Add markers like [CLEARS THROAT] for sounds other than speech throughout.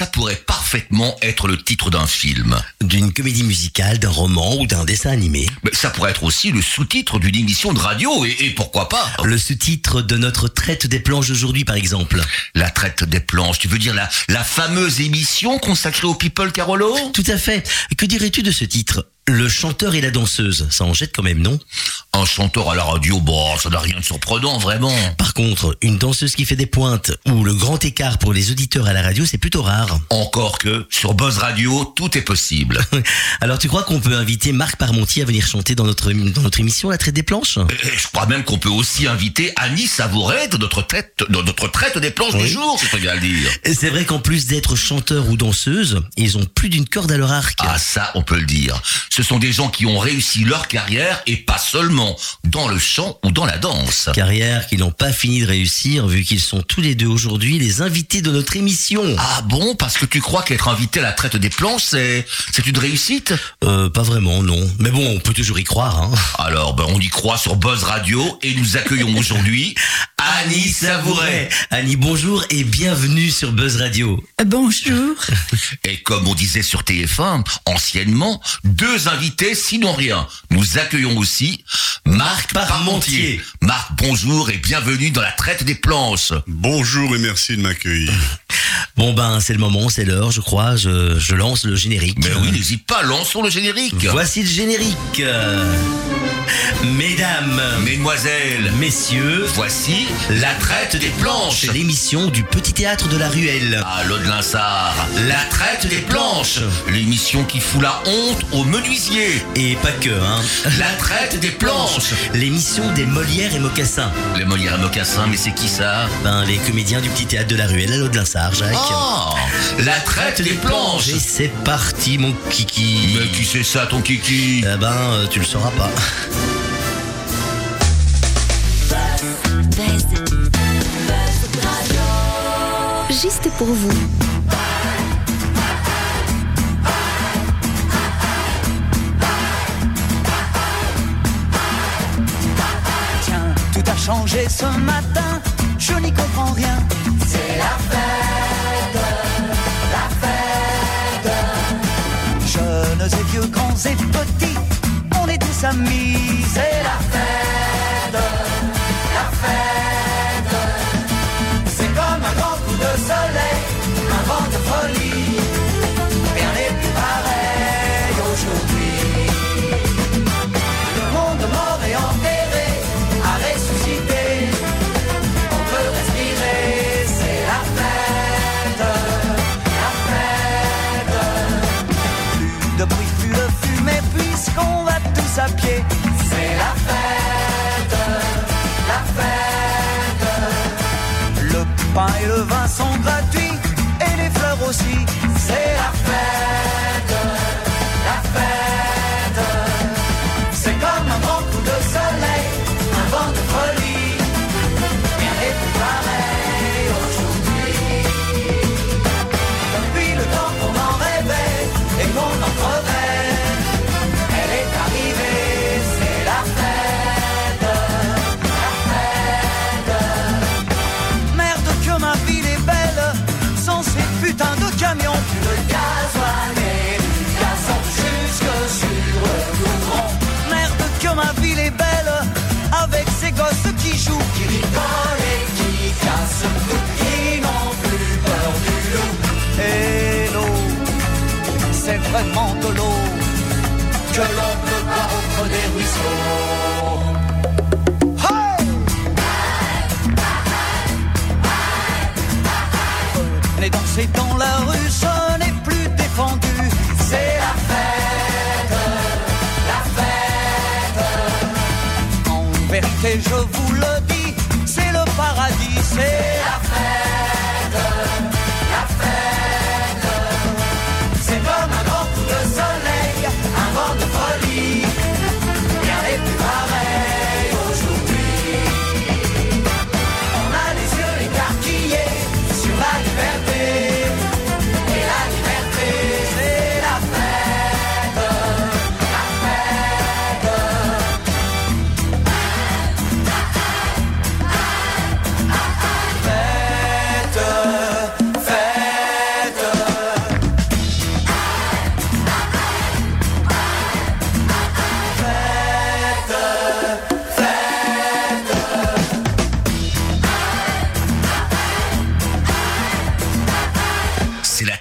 ça pourrait parfaitement être le titre d'un film. D'une comédie musicale, d'un roman ou d'un dessin animé. Mais ça pourrait être aussi le sous-titre d'une émission de radio, et, et pourquoi pas Le sous-titre de notre traite des planches aujourd'hui, par exemple. La traite des planches, tu veux dire la, la fameuse émission consacrée au People Carolo? Tout à fait. Que dirais-tu de ce titre? Le chanteur et la danseuse, ça en jette quand même, non? Un chanteur à la radio, bon, ça n'a rien de surprenant, vraiment. Par contre, une danseuse qui fait des pointes ou le grand écart pour les auditeurs à la radio, c'est plutôt rare. Encore que, sur Buzz Radio, tout est possible. [LAUGHS] Alors tu crois qu'on peut inviter Marc Parmentier à venir chanter dans notre, dans notre émission La traite des planches? Et Je crois même qu'on peut aussi inviter Annie Savouret de notre traite, de notre traite des planches Oui. du jour, c'est bien le dire. C'est vrai qu'en plus d'être chanteur ou danseuse, ils ont plus d'une corde à leur arc. Ah ça, on peut le dire. Ce sont des gens qui ont réussi leur carrière et pas seulement dans le chant ou dans la danse. Carrière qu'ils n'ont pas fini de réussir vu qu'ils sont tous les deux aujourd'hui les invités de notre émission. Ah bon, parce que tu crois qu'être invité à la traite des planches, c'est c'est une réussite? Euh, pas vraiment, non. Mais bon, on peut toujours y croire, hein. Alors, ben, on y croit sur Buzz Radio et nous accueillons [LAUGHS] aujourd'hui Annie Savouret. Annie, bonjour et bienvenue sur Buzz Radio. Bonjour. Et comme on disait sur TF1, anciennement, deux invités sinon rien. Nous accueillons aussi Marc Parmentier. Marc, bonjour et bienvenue dans la traite des planches. Bonjour et merci de m'accueillir. [LAUGHS] Bon ben, c'est le moment, c'est l'heure, je crois. Je, je lance le générique. Mais oui, n'hésite pas, lançons le générique. Voici le générique. Mesdames, Mesdemoiselles, messieurs, voici la traite des planches. l'émission du Petit Théâtre de la Ruelle. À Linsard, la traite des planches. L'émission qui fout la honte aux Et pas que, hein. La traite des planches. L'émission des Molières et Mocassins. Les Molières et Mocassins, mais c'est qui ça? Ben, les comédiens du Petit Théâtre de la Ruelle à l'Aude-Linsard, Jacques. Oh, la traite des planches. Et c'est parti, mon kiki. Mais qui c'est ça, ton kiki? Eh ben, euh, tu le sauras pas. Juste pour vous. Ce matin, je n'y comprends rien. C'est la fête, la fête. Jeunes et vieux, grands et petits, on est tous amis. C'est la fête, la fête. Les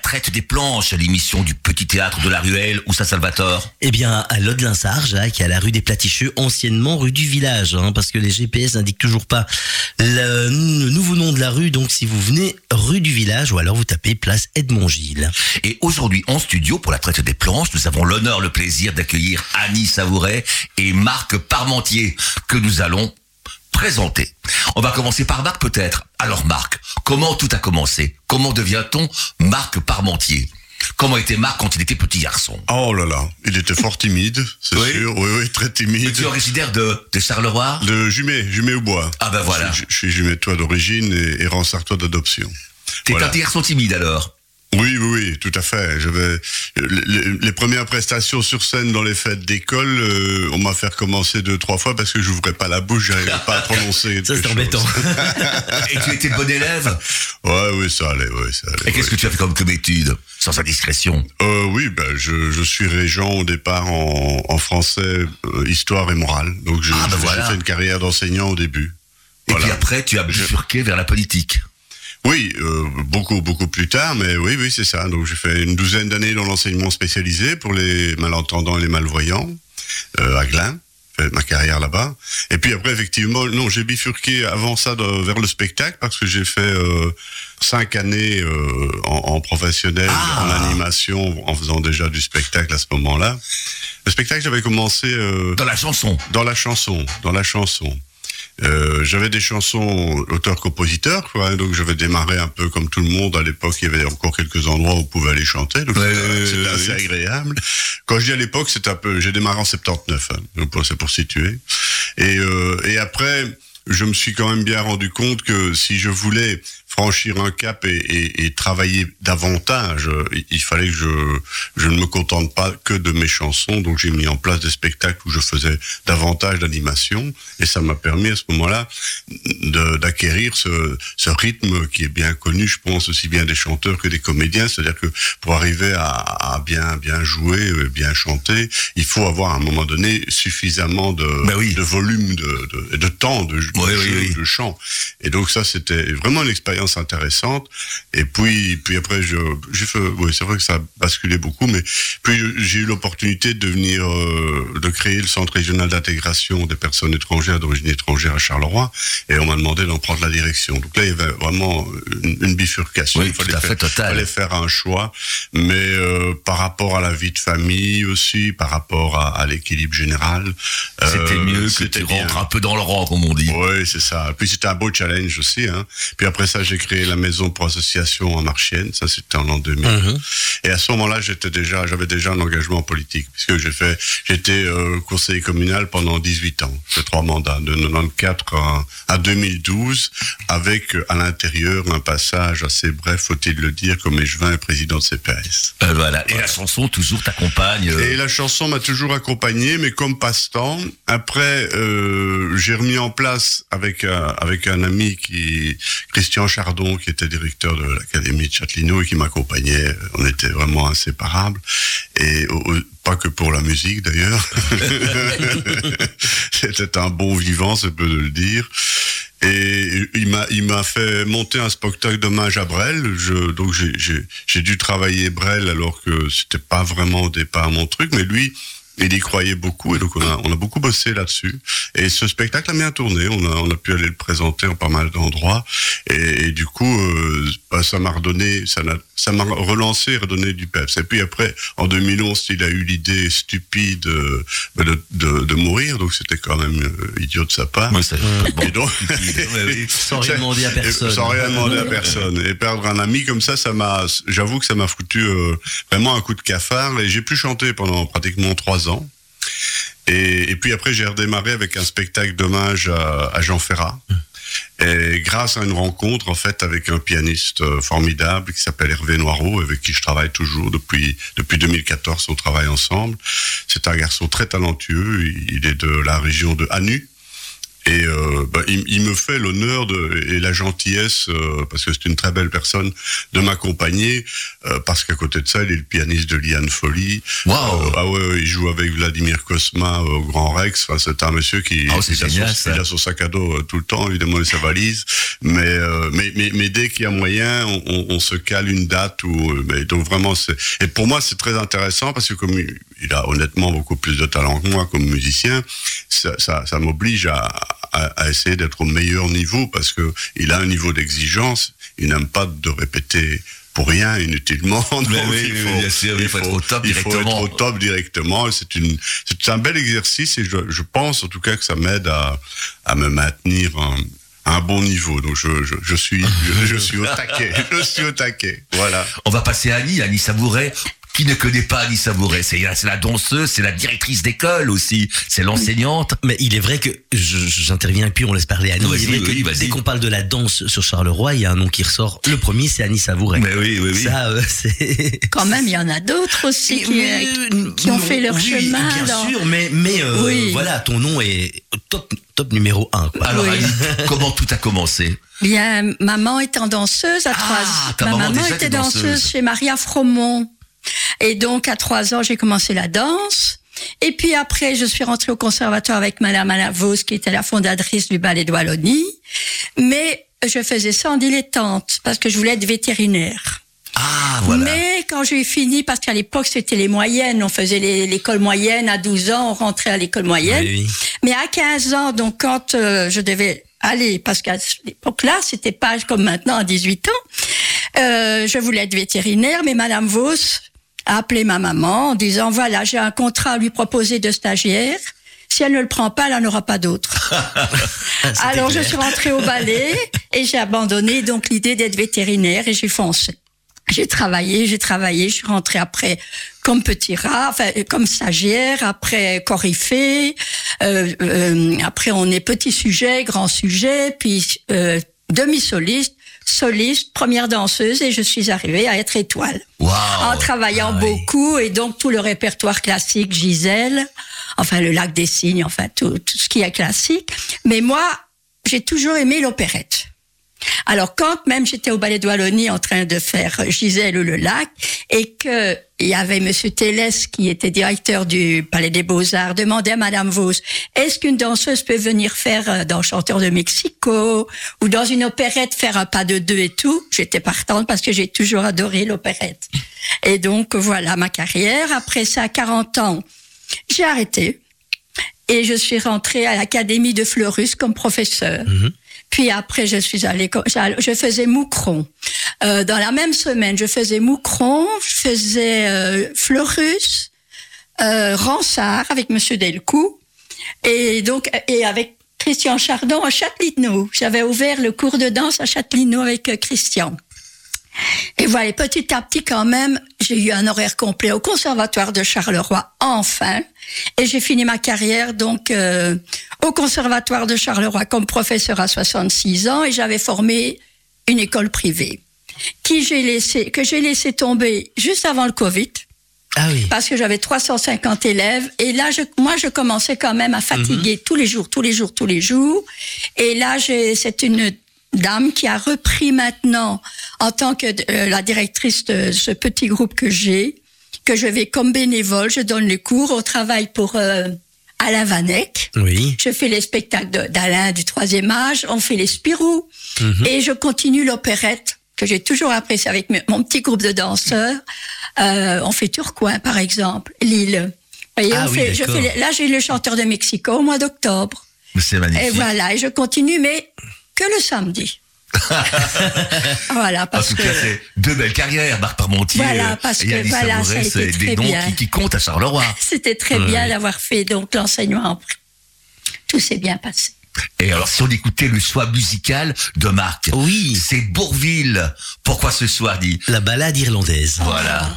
traite des planches, l'émission du petit théâtre de la Ruelle. Où ça, Salvatore Eh bien, à Lode-Linsard, Jacques, à la rue des Platicheux, anciennement rue du village, hein, parce que les GPS n'indiquent toujours pas le nouveau nom de la rue. Donc, si vous venez rue du village, ou alors vous tapez place Edmond Gilles. Et aujourd'hui, en studio, pour la traite des planches, nous avons l'honneur, le plaisir d'accueillir Annie Savouret et Marc Parmentier, que nous allons présenter. On va commencer par Marc peut-être. Alors Marc, comment tout a commencé? Comment devient-on Marc Parmentier? Comment était Marc quand il était petit garçon? Oh là là, il était fort timide, c'est Oui. sûr. Oui, oui, très timide. Tu es originaire de, de Charleroi? De Jumet, Jumet au bois. Ah ben voilà. Je, je suis Jumettois d'origine et, et Ransartois d'adoption. T'es Voilà. un petit garçon timide alors? Oui, oui, oui, tout à fait. J'avais les, les- les premières prestations sur scène dans les fêtes d'école. euh, on m'a fait recommencer deux, trois fois parce que j'ouvrais pas la bouche, j'arrivais pas à prononcer. Ça, c'est embêtant. [LAUGHS] Et tu étais bon élève? Ouais, oui, ça allait, ouais, ça allait. Et qu'est-ce ouais. que tu as fait comme, comme étude Sans indiscrétion Euh, oui, ben, je, je suis régent au départ en, en français, euh, histoire et morale. Donc je- Ah, ben j'ai voilà. fait une carrière d'enseignant au début. Et Voilà. puis après, tu as bifurqué vers la politique. Oui, euh, beaucoup, beaucoup plus tard, mais oui, oui, c'est ça. Donc j'ai fait une douzaine d'années dans l'enseignement spécialisé pour les malentendants et les malvoyants euh, à. Fait ma carrière là-bas. Et puis après, effectivement, non, j'ai bifurqué avant ça de- vers le spectacle parce que j'ai fait euh, cinq années euh, en, en professionnel, Ah. en animation, en faisant déjà du spectacle à ce moment-là. Le spectacle, j'avais commencé euh, Dans la chanson. dans la chanson, dans la chanson. Euh, j'avais des chansons auteurs-compositeurs, quoi, hein, donc j'avais démarré un peu comme tout le monde. À l'époque, il y avait encore quelques endroits où on pouvait aller chanter, donc Ouais, c'était c'était ouais, assez ouais. agréable. Quand je dis à l'époque, c'est un peu, j'ai démarré en 79, hein, pour- c'est pour situer. Et, euh, et après, je me suis quand même bien rendu compte que si je voulais franchir un cap et, et- et travailler davantage, il- fallait que je, je ne me contente pas que de mes chansons. Donc j'ai mis en place des spectacles où je faisais davantage d'animation et ça m'a permis à ce moment-là d'acquérir ce, ce rythme qui est bien connu, je pense aussi bien des chanteurs que des comédiens. C'est-à-dire que pour arriver à, à bien bien jouer, euh, bien chanter, il faut avoir à un moment donné suffisamment de, Ben oui. de volume, de, de, de temps, de, Oui, oui. de chant. Et donc ça, c'était vraiment une expérience intéressante. Et puis, puis après, je, j'ai fait, oui, c'est vrai que ça a basculé beaucoup, mais puis j'ai eu l'opportunité de venir, euh, de créer le centre régional d'intégration des personnes étrangères d'origine étrangère à Charleroi, et on m'a demandé d'en prendre la direction. Donc là, il y avait vraiment une, une bifurcation. Oui, il fallait tout à fait, faire, total. fallait faire un choix, mais euh, par rapport à la vie de famille aussi, par rapport à, à l'équilibre général, C'était euh, mieux que c'était tu rentres un peu dans le rang, comme on dit. Oui, c'est ça. Puis c'était un beau challenge aussi. Hein. Puis après ça, j'ai créé la maison pour association en Marchienne. Ça, c'était en l'an 2000. Mhm. Et à ce moment-là, j'étais déjà, j'avais déjà un engagement politique puisque j'ai fait, j'étais euh, conseiller communal pendant 18 ans. J'ai trois mandats de 94 à, à 2012, avec à l'intérieur un passage assez bref, faut-il le dire, comme échevin et président de CPS. Euh, voilà. Et la chanson toujours t'accompagne. euh, Et la chanson m'a toujours accompagné, mais comme passe-temps. Après, j'ai remis en place avec un, avec un ami qui, Christian Qui était directeur de l'Académie de Châtelineau et qui m'accompagnait. On était vraiment inséparables. Et pas que pour la musique d'ailleurs. [LAUGHS] C'était un bon vivant, c'est peu de le dire. Et il m'a, il m'a fait monter un spectacle d'hommage à Brel. Donc j'ai, j'ai, j'ai dû travailler Brel alors que c'était pas vraiment au départ mon truc, mais lui, il y croyait beaucoup et donc on a, on a beaucoup bossé là-dessus. Et ce spectacle a bien tourné. On a, on a pu aller le présenter en pas mal d'endroits. Et, et du coup, euh, bah, ça m'a redonné, ça, m'a relancé et redonné du peps. Et puis après, en 2011, il a eu l'idée stupide euh, bah, de, de, de mourir. Donc c'était quand même euh, idiot de sa part. ouais, c'est- bon, Et donc, [LAUGHS] oui. Sans rien demander à [LAUGHS] personne. Sans rien demander à personne. Et perdre un ami comme ça, ça m'a, j'avoue que ça m'a foutu euh, vraiment un coup de cafard. Et j'ai pu chanter pendant pratiquement trois ans. Et, puis après, j'ai redémarré avec un spectacle d'hommage à, à Jean Ferrat. Et grâce à une rencontre, en fait, avec un pianiste euh, formidable qui s'appelle Hervé Noireau, avec qui je travaille toujours depuis, depuis 2014, on travaille ensemble. C'est un garçon très talentueux. Il est de la région de Hanu. Et euh, bah, il, il me fait l'honneur et la gentillesse euh, parce que c'est une très belle personne de m'accompagner euh, parce qu'à côté de ça, il est le pianiste de Liane Folly. Wow. Euh, ah ouais, ouais, il joue avec Vladimir Cosma au Grand Rex. Enfin, c'est un monsieur qui Oh, c'est il, a son, ça. il a son sac à dos euh, tout le temps, évidemment, et sa valise. Mais, euh, mais, mais, mais dès qu'il y a moyen, on, on, on se cale une date. Où, mais donc vraiment, et pour moi, c'est très intéressant parce que comme il, il a honnêtement beaucoup plus de talent que moi comme musicien, ça, ça, ça m'oblige à, à, à essayer d'être au meilleur niveau parce que il a un niveau d'exigence. Il n'aime pas de répéter pour rien inutilement. [LAUGHS] Donc, Mais oui, il faut, bien sûr, il faut être au top il faut être directement. au top directement. C'est une, c'est un bel exercice et je, je pense en tout cas que ça m'aide à, à me maintenir à un bon niveau. Donc je, je, je suis, je, je suis au taquet. [LAUGHS] Je suis au taquet. Voilà. On va passer à Annie, Annie Savouret. Qui ne connaît pas Annie Savouret? C'est la danseuse, c'est la directrice d'école aussi, c'est l'enseignante. Mais il est vrai que je- j'interviens et puis on laisse parler Annie. Il est vrai que oui, vas-y. dès qu'on parle de la danse sur Charleroi, il y a un nom qui ressort. Le premier, c'est Annie Savouret. Mais oui, oui, oui. Ça, euh, [LAUGHS] c'est. Quand même, il y en a d'autres aussi qui, Euh, qui ont non, fait leur oui, chemin. Bien dans- sûr, mais, mais euh, Oui. voilà, ton nom est top, top numéro un. Quoi. Alors Oui. Annie, comment tout a commencé? Bien, maman étant danseuse à Ah, trois ta Ma maman était danseuse. danseuse. chez Maria Fromont. Et donc, à trois ans, j'ai commencé la danse. Et puis après, je suis rentrée au conservatoire avec Madame Alavos, qui était la fondatrice du ballet de Wallonie. Mais je faisais ça en dilettante, parce que je voulais être vétérinaire. Ah, voilà. Mais quand j'ai fini, parce qu'à l'époque, c'était les moyennes, on faisait l'école moyenne, à 12 ans, on rentrait à l'école moyenne. Oui, oui. Mais à 15 ans, donc quand euh, je devais aller, parce qu'à l'époque-là, c'était pas comme maintenant à 18 ans, euh, je voulais être vétérinaire, mais Madame Vos a appelé ma maman en disant, voilà, j'ai un contrat à lui proposer de stagiaire. Si elle ne le prend pas, elle n'en aura pas d'autre. [LAUGHS] Alors je suis rentrée au ballet et j'ai abandonné donc l'idée d'être vétérinaire et j'ai foncé. J'ai travaillé, j'ai travaillé, je suis rentrée après comme petit rat, enfin comme stagiaire, après coryphée, euh, euh, après on est petit sujet, grand sujet, puis euh, demi-soliste, soliste, première danseuse et je suis arrivée à être étoile Waouh. en travaillant Ah oui. beaucoup et donc tout le répertoire classique, Gisèle, enfin le lac des cygnes, enfin tout, tout ce qui est classique. Mais moi, j'ai toujours aimé l'opérette. Alors quand même j'étais au ballet de Wallonie en train de faire Gisèle ou le lac et que il y avait Monsieur Télès qui était directeur du Palais des Beaux-Arts demandait à Madame Vos est-ce qu'une danseuse peut venir faire euh, dans Chanteur de Mexico ou dans une opérette faire un pas de deux et tout? J'étais partante parce que j'ai toujours adoré l'opérette. Et donc voilà ma carrière. Après ça à 40 ans j'ai arrêté et je suis rentrée à l'académie de Fleurus comme professeur. Puis après, je suis allée, je faisais Moucron. Euh, dans la même semaine, je faisais Moucron, je faisais euh, Fleurus, euh, Ransard avec Monsieur Delcourt, et donc et avec Christian Chardon à Châtelineau. J'avais ouvert le cours de danse à Châtelineau avec euh, Christian. Et voilà, petit à petit quand même, j'ai eu un horaire complet au conservatoire de Charleroi, enfin. Et j'ai fini ma carrière donc euh, au conservatoire de Charleroi comme professeur à 66 ans et j'avais formé une école privée qui j'ai laissé que j'ai laissé tomber juste avant le Covid Ah oui. parce que j'avais 350 élèves et là je, moi je commençais quand même à fatiguer tous les jours tous les jours tous les jours et là c'est une dame qui a repris maintenant en tant que euh, la directrice de ce petit groupe que j'ai que je vais comme bénévole je donne les cours au travail pour euh, Alain Vanek Oui. je fais les spectacles d'Alain du troisième âge, on fait les Spirou, et je continue l'opérette que j'ai toujours apprécié avec mon petit groupe de danseurs. Euh, on fait Tourcoing, par exemple, Lille. Ah on oui, fait, je fais là, j'ai le chanteur de Mexico au mois d'octobre. C'est magnifique. Et voilà, et je continue, mais que le samedi. [LAUGHS] voilà, En parce tout que cas, c'est deux belles carrières, Marc Parmentier Voilà, euh, parce et que Annie voilà, c'est des noms qui, qui comptent à Charleroi. [LAUGHS] c'était très bien d'avoir fait donc l'enseignement. Tout s'est bien passé. Et alors, si on écoutait le choix musical de Marc, Oui. c'est Bourville. Pourquoi ce soir dit? La balade irlandaise. Voilà.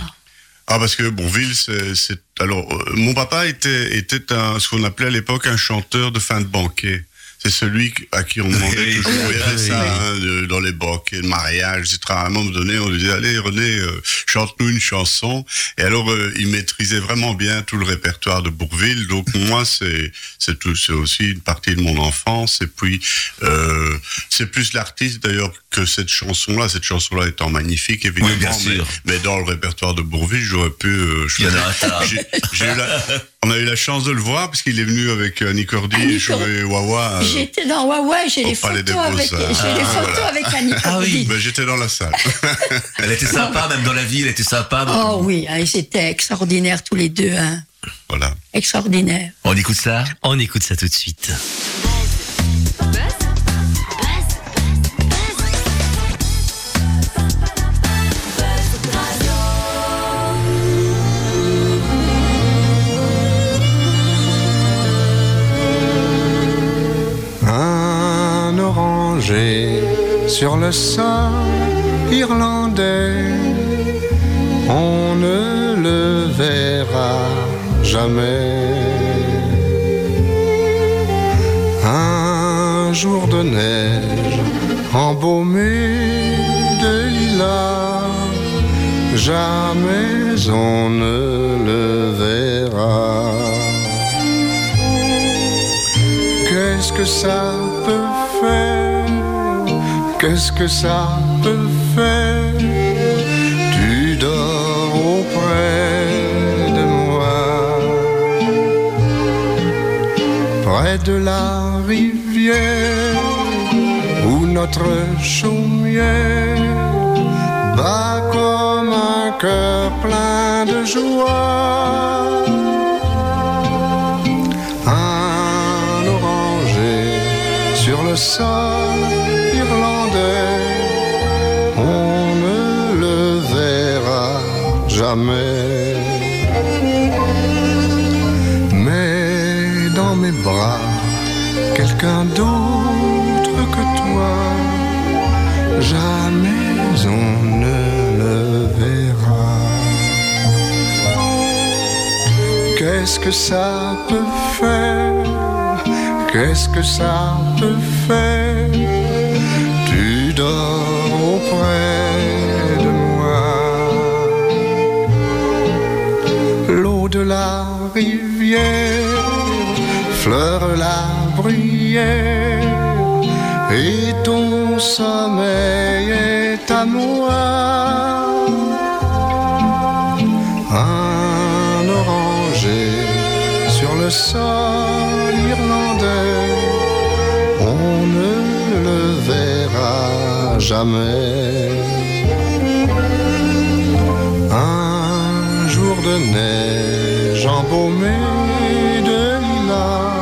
Ah parce que Bourville, c'est c'est- alors euh, mon papa était était un ce qu'on appelait à l'époque un chanteur de fin de banquet. C'est celui à qui on demandait toujours, ça hein, de- dans les banquets de mariage, etc. À un moment donné, on lui disait, allez René, euh, chante-nous une chanson. Et alors, euh, il maîtrisait vraiment bien tout le répertoire de Bourville. Donc [LAUGHS] moi, c'est c'est tout, c'est aussi une partie de mon enfance. Et puis, euh, c'est plus l'artiste d'ailleurs que cette chanson-là. Cette chanson-là étant magnifique, évidemment. Oui, bien mais- sûr. Mais, dans le répertoire de Bourville, j'aurais pu. euh, j'ai eu la- [LAUGHS] on a eu la chance de le voir parce qu'il est venu avec Annie Cordy Annie et jouer Wawa. euh, J'étais dans ouais, j'ai les des photos avec j'ai les Ah, photos voilà. avec Annie Ah oui. Cordy. ben, j'étais dans la salle. Elle était sympa, même dans la vie, elle était sympa. Oh oui, hein, ils étaient extraordinaires tous les deux, hein. voilà. extraordinaires. On écoute ça On écoute ça tout de suite. Sur le sol irlandais, on ne le verra jamais. Un jour de neige embaumé de lilas, jamais on ne le verra. Qu'est-ce que ça peut faire? Qu'est-ce que ça peut faire Tu dors auprès de moi. Près de la rivière Où notre chaumière Bat comme un cœur plein de joie. Un oranger sur le sol Mais dans mes bras, quelqu'un d'autre que toi, jamais on ne le verra. Qu'est-ce que ça peut faire? Qu'est-ce que ça peut faire? Tu dors auprès la rivière fleure la bruyère et ton sommeil est à moi un oranger sur le sol irlandais. On ne le verra jamais. Un jour de neige embaumé de lilas,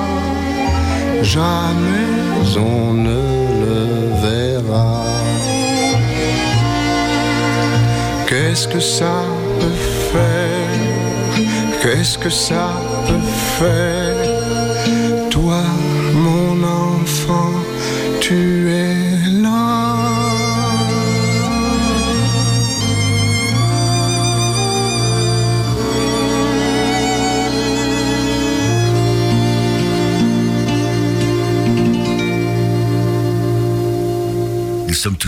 jamais on ne le verra. Qu'est-ce que ça peut faire? Qu'est-ce que ça peut faire?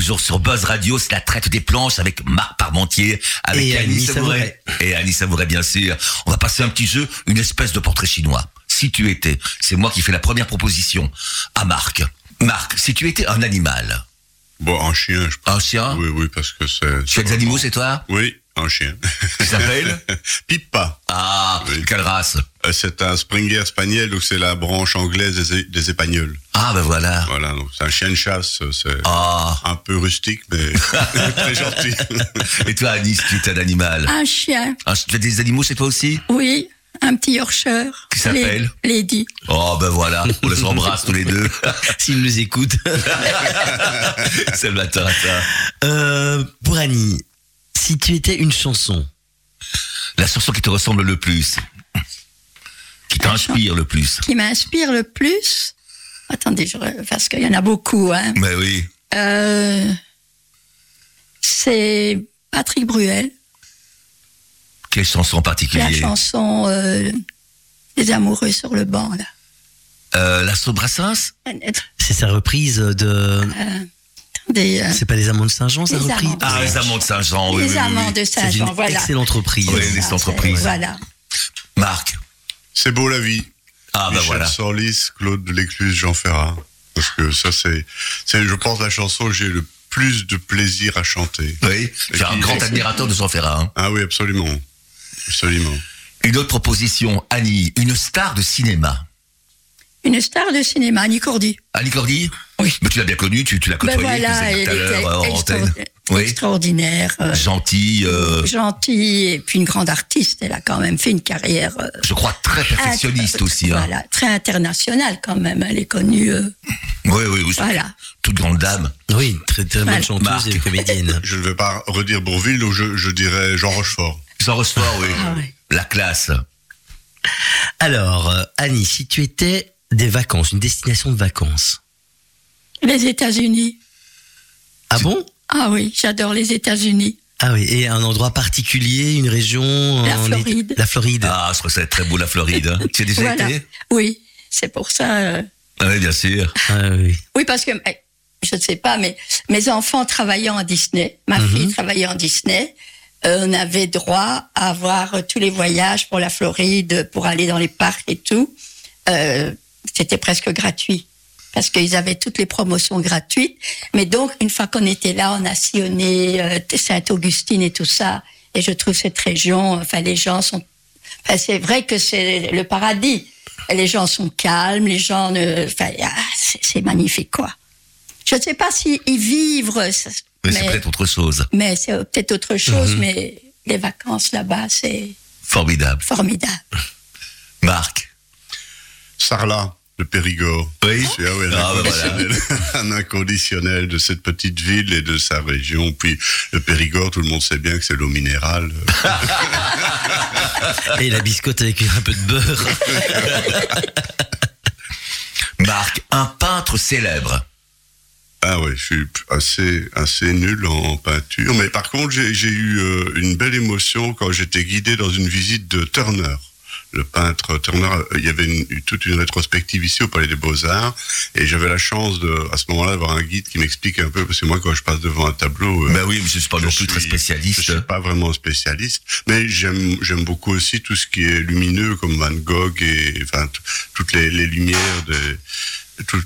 Toujours sur Buzz Radio, c'est la traite des planches avec Marc Parmentier, avec Et Annie Annie Savouret. Et Annie Savouret, bien sûr. On va passer un petit jeu, une espèce de portrait chinois. Si tu étais, c'est moi qui fais la première proposition à Marc. Marc, si tu étais un animal, Bon, un chien, je pense. un chien, Oui, oui, parce que c'est. tu as des animaux, c'est toi? Oui, un chien. Qui s'appelle [LAUGHS] Pipa. Ah, Oui. quelle race Euh, C'est un Springer Spaniel, donc c'est la branche anglaise des, des Épagnols. Ah, ben voilà. Voilà, donc c'est un chien de chasse, c'est Ah, un peu rustique, mais [LAUGHS] très gentil. [LAUGHS] et toi, Annie, si tu étais un animal Un chien, Ah, Tu as des animaux, c'est toi aussi oui, un petit Yorkshire. Qui s'appelle Lady. Oh, ben voilà, on les embrasse tous les deux. S'ils nous écoutent. c'est le matin, ça. Euh, pour Annie, si tu étais une chanson, La chanson qui te ressemble le plus Qui t'inspire le plus Qui m'inspire le plus? Attendez, je parce qu'il y en a beaucoup. Hein. Mais oui. Euh, c'est Patrick Bruel, Quelle chanson en la particulier chanson euh, des amoureux sur le banc. Là. euh, La Brassens C'est sa reprise de. [LAUGHS] Des, euh, C'est pas les amants de Saint-Jean, reprise Amants. Ah, les amants de Saint-Jean, oui, les oui, amants oui. de C'est Saint-Jean, une voilà. excellente reprise. Oui, Ça, une excellente c'est- reprise. Voilà. Marc. C'est beau la vie. Ah, ben Michel voilà. Sorlis, Claude de l'Écluse, Jean Ferrat. Parce que ça, c'est, c'est, je pense, la chanson que j'ai le plus de plaisir à chanter. Oui, je suis un grand admirateur de Jean Ferrat. hein. Ah oui, absolument. Absolument. Une autre proposition, Annie, une star de cinéma. Une star de cinéma, Annie Cordy. Annie Cordy Oui. Mais tu l'as bien connue, tu, tu l'as Ben côtoyée, tu voilà, elle était euh, en antenne. extraordinaire, Oui. extraordinaire euh, Gentille, euh, gentille, et puis une grande artiste. Elle a quand même fait une carrière euh, je crois très perfectionniste aussi. Hein. Voilà, très internationale quand même. Elle est connue. euh, Oui, oui, oui. voilà. Toute grande dame. Oui, très, très bonne chanteuse Marc. et comédienne. [LAUGHS] Je ne vais pas redire Bourville, donc je, je dirais Jean Rochefort. Jean Rochefort, oui. Ah ouais. La classe. Alors, Annie, si tu étais des vacances, une destination de vacances. Les États-Unis. Ah bon? Ah oui, j'adore les États-Unis. Ah oui, et un endroit particulier, une région La en- Floride. La Floride. Ah, je que ça très beau la Floride. hein. Tu as déjà Voilà. été? Oui, c'est pour ça. euh, Ah Oui, bien sûr. Ah oui. Oui, parce que je ne sais pas, mais mes enfants travaillaient en Disney. Ma Mhm. fille travaillait en Disney. Euh, on avait droit à avoir tous les voyages pour la Floride, pour aller dans les parcs et tout. Euh, C'était presque gratuit parce qu'ils avaient toutes les promotions gratuites. Mais donc, une fois qu'on était là, on a sillonné euh, Sainte-Augustine et tout ça. Et je trouve cette région, enfin, les gens sont. Enfin, c'est vrai que c'est le paradis. Les gens sont calmes, les gens ne. Enfin, ah, c'est magnifique, quoi. Je ne sais pas si y vivre, ça- Mais, c'est mais, peut-être autre chose. mais c'est peut-être autre chose. Mhm. Mais les vacances là-bas, c'est Formidable. formidable. Marc. Sarlat, de Périgord. Oui. Ah ouais, un, Ah, ben inconditionnel, [LAUGHS] un inconditionnel de cette petite ville et de sa région. Puis le Périgord, tout le monde sait bien que c'est l'eau minérale. [LAUGHS] Et la biscotte avec un peu de beurre. [LAUGHS] Marc, un peintre célèbre. Ah ouais, je suis assez assez nul en peinture, mais par contre j'ai j'ai eu euh, une belle émotion quand j'étais guidé dans une visite de Turner. Le peintre Turner, euh, il y avait une- toute une rétrospective ici au Palais des Beaux-Arts, et j'avais la chance de, à ce moment-là d'avoir un guide qui m'explique un peu, parce que moi quand je passe devant un tableau, euh, Ben oui, mais je suis pas non plus très spécialiste. Je suis pas vraiment spécialiste, mais j'aime j'aime beaucoup aussi tout ce qui est lumineux comme Van Gogh et enfin toutes les, les lumières de tout-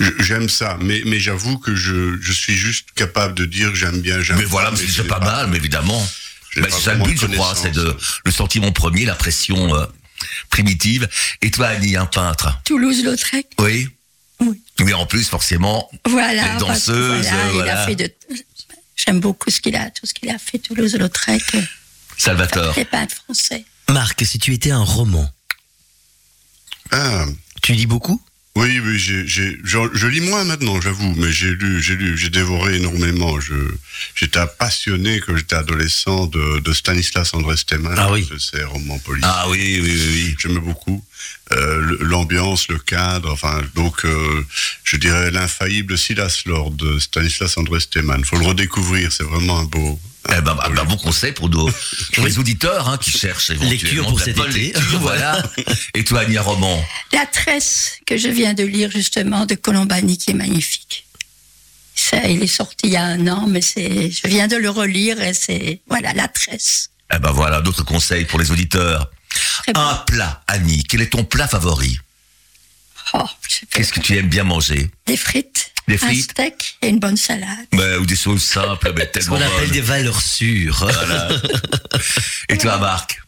je- J'aime ça, mais, mais j'avoue que je, je suis juste capable de dire j'aime bien, j'aime Mais voilà, c'est pas mal, mais évidemment. pas c'est ça le but, je crois, c'est de le sentiment premier, la pression euh, primitive. Et toi, Annie, un peintre Toulouse-Lautrec. Oui. Oui. Oui, en plus, forcément. Voilà. Danseuses, voilà, euh, il a fait de. J'aime beaucoup ce qu'il a, tout ce qu'il a fait, Toulouse-Lautrec. Salvatore. Les peintres français. Marc, si tu étais un roman, Ah, tu lis beaucoup? Oui, oui, j'en- je lis moins maintenant, j'avoue, mais j'ai lu, j'ai lu, j'ai dévoré énormément. J'étais passionné quand j'étais adolescent de, de Stanislas André Stemann, Ah oui. de ses romans policiers. Ah oui, oui, oui, oui. J'aimais beaucoup euh, l'ambiance, le cadre. Enfin, donc, euh, je dirais l'infaillible Silas Lord de Stanislas André Stemann. Faut le redécouvrir. C'est vraiment un beau. Eh ben, bah, bah, livre. bon conseil pour, nos, [LAUGHS] pour les auditeurs hein, qui cherchent éventuellement Lecture pour de la cet bonne été. lecture, [LAUGHS] voilà. Et toi, Annie, un roman La tresse que je viens de lire justement de Colombani qui est magnifique. Ça, il est sorti il y a un an, mais c'est, je viens de le relire et c'est, voilà, la tresse. Eh ben voilà, d'autres conseils pour les auditeurs. Très. Un plat, Annie, quel est ton plat favori? Oh. Qu'est-ce que tu aimes bien manger? Des frites. Des Un frites steak et une bonne salade. Ben, Ou des choses simples, mais Ce tellement qu'on appelle des valeurs sûres. Voilà. Et toi, Marc?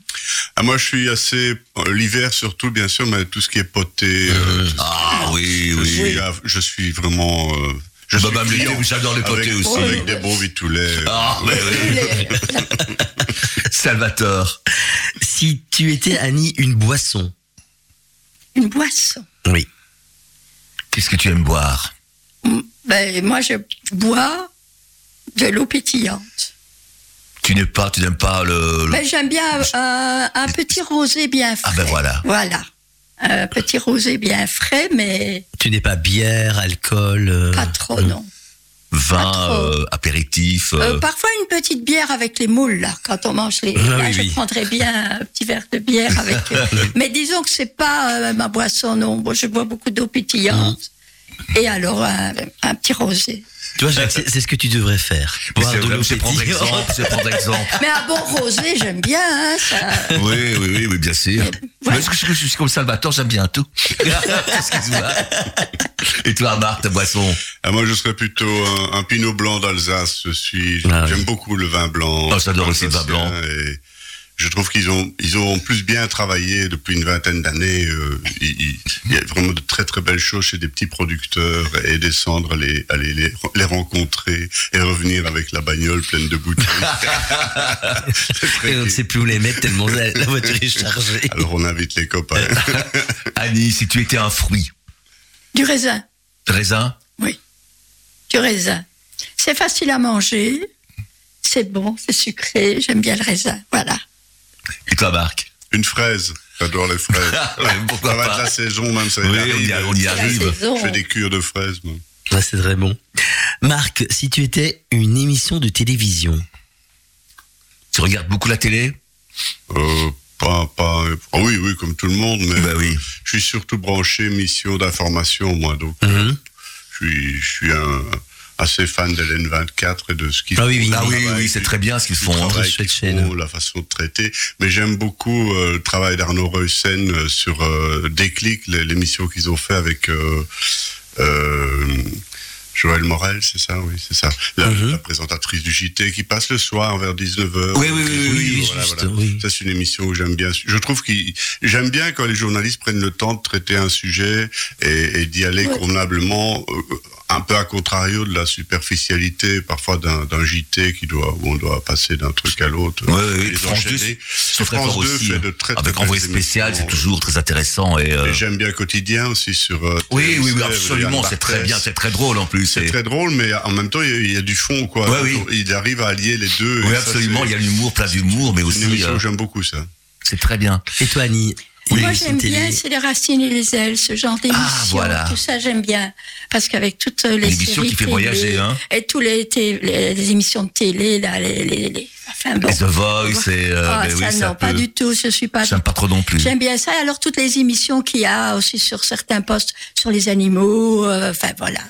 Ah, moi, je suis assez euh, l'hiver surtout, bien sûr, mais tout ce qui est poté. euh, ce- Ah oui, je, oui. suis, je suis vraiment. euh, je Bah, suis client j'adore les potés avec, aussi. Avec des bons vitoulets. Ah, mais oui. Les- Salvatore. si tu étais, Annie, une boisson. une boisson. Oui. Qu'est-ce que tu aimes boire? Ben, moi, je bois de l'eau pétillante. Tu n'aimes pas, tu n'aimes pas le. le- Ben, j'aime bien euh, un petit rosé bien frais. Ah ben voilà. Voilà. Un petit rosé bien frais, mais Tu n'es pas bière, alcool. euh, pas trop, non. vin, euh, apéritif. euh, Euh, parfois une petite bière avec les moules, là, quand on mange les. Ah là, oui, je oui. prendrais bien un petit verre de bière avec. euh, [LAUGHS] mais disons que c'est pas euh, ma boisson, non. Bon, je bois beaucoup d'eau pétillante. Et alors, un, un petit rosé. Tu vois, Jacques, c'est ce que tu devrais faire. Mais Boire de l'eau prendre exemple, c'est prendre exemple. [LAUGHS] Mais un bon rosé, j'aime bien, hein, ça. Oui, oui, oui, oui, bien sûr. voilà. Mais Parce que je suis comme Salvatore, j'aime bien tout. [LAUGHS] Excuse-moi. Et toi, Marc, ta boisson Ah, moi, je serais plutôt un, un pinot blanc d'Alsace. Je suis, Ah, j'aime oui. beaucoup le vin blanc. Oh, j'adore aussi le vin blanc. Et je trouve qu'ils ont, ils ont plus bien travaillé depuis une vingtaine d'années. euh, il, y a vraiment de très très belles choses chez des petits producteurs et descendre, aller, aller les, les rencontrer et revenir avec la bagnole pleine de bouteilles. [LAUGHS] Et on ne sait plus où les mettre tellement la, la voiture est chargée. Alors on invite les copains. [LAUGHS] Annie, si tu étais un fruit, Du raisin, raisin? Oui. Du raisin. C'est facile à manger. C'est bon, c'est sucré. J'aime bien le raisin. Voilà. Et toi, Marc Une fraise. J'adore les fraises. [LAUGHS] Ouais, pourquoi ça va pas. être la saison, même ça Oui, arrive. on y arrive. Je fais des cures de fraises, moi. Ouais, c'est très bon. Marc, si tu étais une émission de télévision, Tu regardes beaucoup la télé? Euh, pas, pas, ah oui, oui, comme tout le monde, mais Bah oui. je suis surtout branché mission d'information, moi, donc Mhm. je suis, je suis un, assez fan d'Hélène 24 et de ce qu'ils Ah oui, oui. Ah oui, oui, c'est très bien ce qu'ils font. hein. travail chouette qu'ils chaîne. font, la façon de traiter. Mais j'aime beaucoup euh, le travail d'Arnaud Reusen euh, sur euh, Déclic, l'émission qu'ils ont fait avec euh, Joël Morel, c'est ça, oui, c'est ça. La, Mhm. la présentatrice du JT qui passe le soir vers 19h. Oui, oui, oui, oui, oui, voilà, juste, voilà. oui. Ça, c'est une émission où j'aime bien. Je trouve qu'il, j'aime bien quand les journalistes prennent le temps de traiter un sujet et, et d'y aller Ouais. convenablement, euh, un peu à contrario de la superficialité parfois d'un, JT qui doit, où on doit passer d'un truc à l'autre. Et les France enchaîner. 2, c'est très France fort 2 aussi. fait hein. de très, très Avec Envoyé belles spécial, c'est toujours très intéressant. Et, euh, Et j'aime bien Quotidien aussi sur. euh, Oui, oui, oui, TF1, absolument, c'est très bien, c'est très drôle en plus. C'est et- très drôle, mais en même temps, il y a, il y a du fond, quoi. Ouais, oui. Il arrive à allier les deux. Oui, et ça, absolument, il y a l'humour, plein d'humour, mais aussi, euh, que j'aime beaucoup, ça. c'est très bien. Et toi, Annie Moi, j'aime bien, c'est les racines et les ailes, ce genre d'émission. Ah, voilà. Tout ça, j'aime bien. Parce qu'avec toutes les Une émission séries qui fait télé voyager, hein. Et tous les, les, les émissions de télé, là, les, les, les- enfin, bon. Et The Voice, et, euh, Ah, ben oui, ça, non, pas du tout. Je suis pas. J'aime pas trop non plus. J'aime bien ça. Alors toutes les émissions qu'il y a aussi sur certains postes sur les animaux, euh, enfin voilà.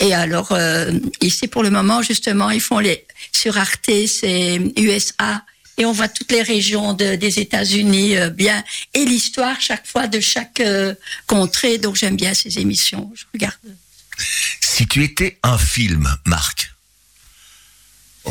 Et alors euh, ici pour le moment justement ils font les sur Arte c'est USA et on voit toutes les régions de- des États-Unis euh, bien et l'histoire chaque fois de chaque euh, contrée. Donc j'aime bien ces émissions. Je regarde. Si tu étais un film, Marc,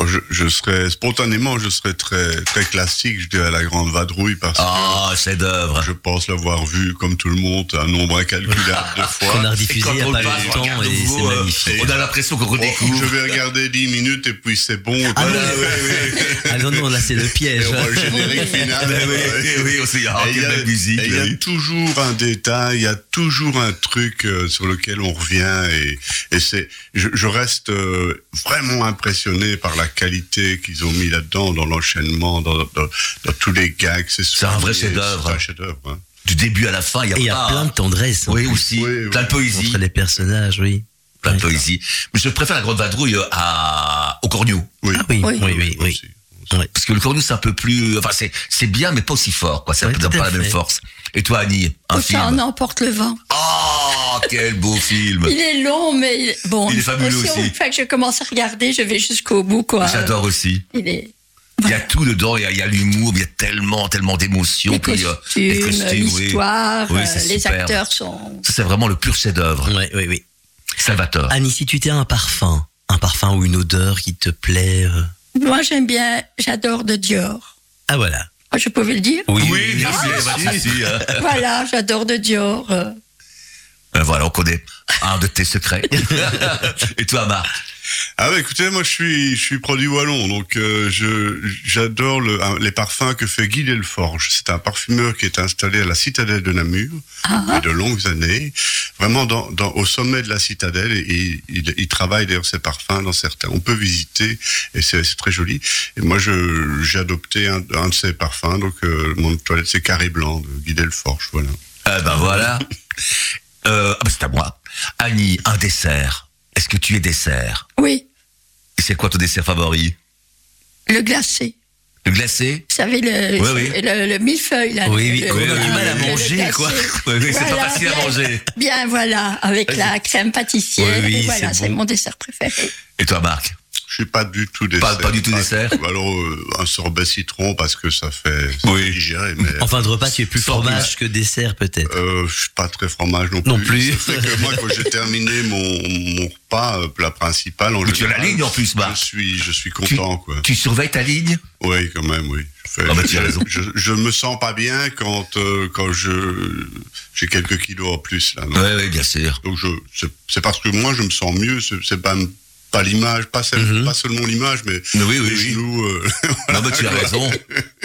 je, je serais spontanément, je serais très très classique, je dirais la grande vadrouille parce ah, que d'œuvre. je pense l'avoir vu comme tout le monde un nombre incalculable de [LAUGHS] fois. a Et il n'y a on pas longtemps et c'est nouveau, euh, magnifique. On a l'impression qu'on Oh, redécouvre. je vais regarder 10 minutes et puis c'est bon. Ah oui, [LAUGHS] oui. Ah non, non, là c'est le piège. le générique [LAUGHS] final. Ben oui, oui, oui, aussi, ah, Et il y a- musique. il y a oui. toujours un détail, il y a toujours un truc euh, sur lequel on revient et, et c'est, je, je reste euh, vraiment impressionné par la qualité qu'ils ont mis là-dedans, dans l'enchaînement, dans, dans, dans tous les gags. C'est un vrai chef-d'œuvre. C'est un chef-d'œuvre. hein. Du début à la fin, il y a Et il y a pas... plein de tendresse. en Oui, plus, aussi. Oui, oui. Plein de poésie. Entre les personnages, oui. Plein de poésie. Mais je préfère la grande vadrouille euh, à... au Cornu. Oui. Ah oui, oui, Oui. oui, oui. Aussi. Parce que le Cornu, c'est un peu plus... Enfin, c'est, c'est bien, mais pas aussi fort, quoi. Ça n'a tout pas la même force. Et toi, Annie, un Tout film ça en emporte le vent. Oh, quel beau film Il est long, mais il est- bon. Il est fabuleux aussi. fait que je commence à regarder, je vais jusqu'au bout, quoi. J'adore aussi. Il est. Il y a tout dedans, il y a, l'humour, il y a tellement, tellement d'émotions. Les puis, euh, costumes, les costumes, oui. l'histoire, Oui, euh, les super. acteurs sont. Ça, c'est vraiment le pur chef-d'œuvre. Oui, oui, oui. Salvatore. Annie, si tu étais un parfum, un parfum ou une odeur qui te plaît. euh, Moi, j'aime bien, j'adore de Dior. Ah voilà. Ah, Je pouvais le dire? Oui, bien sûr, pas de souci, hein. Voilà, j'adore de Dior. euh. Ben voilà, on connaît un de tes secrets. [LAUGHS] Et toi, Marc Ah bah écoutez, moi je suis je suis produit wallon, donc euh, je j'adore le, les parfums que fait Guy Delforge. C'est un parfumeur qui est installé à la citadelle de Namur Ah, depuis de longues années, vraiment dans, dans au sommet de la citadelle et il, il travaille d'ailleurs ses parfums dans certains. On peut visiter et c'est c'est très joli. Et moi je j'ai adopté un, un de ses parfums, donc euh, mon toilette c'est Carré Blanc de Guy Delforge, voilà. Eh ben voilà. [LAUGHS] Euh, ah ben c'est à moi. Annie, un dessert. Est-ce que tu es dessert oui, Et c'est quoi ton dessert favori le glacé. Le glacé Vous savez, le, Oui, oui. le, le millefeuille, là. Oui, oui, le- on a du mal à manger, quoi. [LAUGHS] Oui, oui, c'est Voilà, pas facile à manger. Bien, voilà, avec la crème pâtissière. Oui, oui, et voilà, c'est c'est bon. mon dessert préféré. Et toi, Marc Je suis pas du tout dessert. Pas- pas du tout dessert Alors, euh, un sorbet citron parce que ça fait ça Oui. digérer, mais En fin de repas, tu es plus fromage que dessert, peut-être. euh, je suis pas très fromage non plus. Non plus. Ça fait que moi, quand j'ai terminé mon, mon repas, euh, plat principal, en Mais tu as la ligne en plus, je Marc. suis, je suis content, quoi. Tu surveilles ta ligne? Oui, quand même, oui. Je, fais- Ah bah, tu as raison. je, je me sens pas bien quand euh, quand je j'ai quelques kilos en plus là. Oui, oui, bien sûr. Donc je c'est- parce que moi je me sens mieux. C'est pas pas l'image, pas, celle- Mhm. pas seulement l'image, mais Mais oui, oui, les oui. genoux. euh, [LAUGHS] Non, mais tu as raison.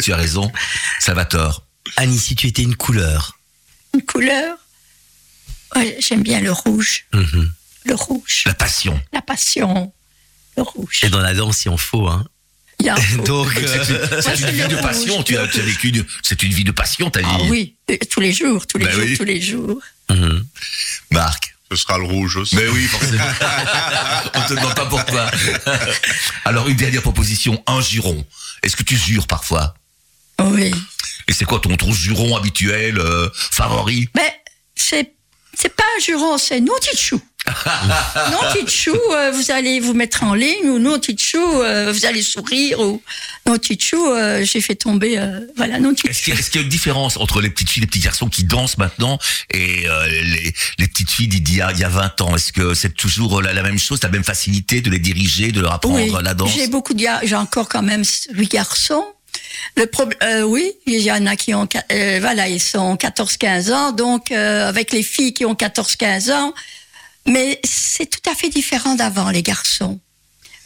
Tu as raison. Salvatore. Annie, si tu étais une couleur. Une couleur ouais, J'aime bien le rouge. Mhm. Le rouge. La passion. La passion. Le rouge. Et dans la danse, il en faut, hein. Il y a un faux. Donc, C'est euh, une, c'est une c'est vie de passion. Tu as, tu as vécu. C'est une vie de passion, ta vie. Ah oui, euh, tous les jours, tous les Bah jours, oui. tous les jours. mhm. Marc. Ce sera le rouge aussi. Mais oui, forcément. [LAUGHS] On te demande pas pourquoi. [LAUGHS] Alors, une dernière proposition. Un juron. Est-ce que tu jures parfois? Oui. Et c'est quoi ton, ton juron habituel, euh, favori? Mais c'est c'est pas un juron, c'est non tichou. [LAUGHS] non tichou, euh, vous allez vous mettre en ligne ou non tichou, euh, vous allez sourire ou non tichou, euh, j'ai fait tomber euh, voilà non Est-ce qu'il y, a- est-ce qu'il y a une différence entre les petites filles et les petits garçons qui dansent maintenant et euh, les, filles d'il y a, il y a 20 ans Est-ce que c'est toujours la, la même chose, la même facilité de les diriger, de leur apprendre Oui, la danse j'ai beaucoup de j'ai encore quand même huit garçons. Le problème, euh, oui, il y en a qui ont, euh, voilà, ils sont 14-15 ans, donc euh, avec les filles qui ont 14-15 ans, mais c'est tout à fait différent d'avant, les garçons.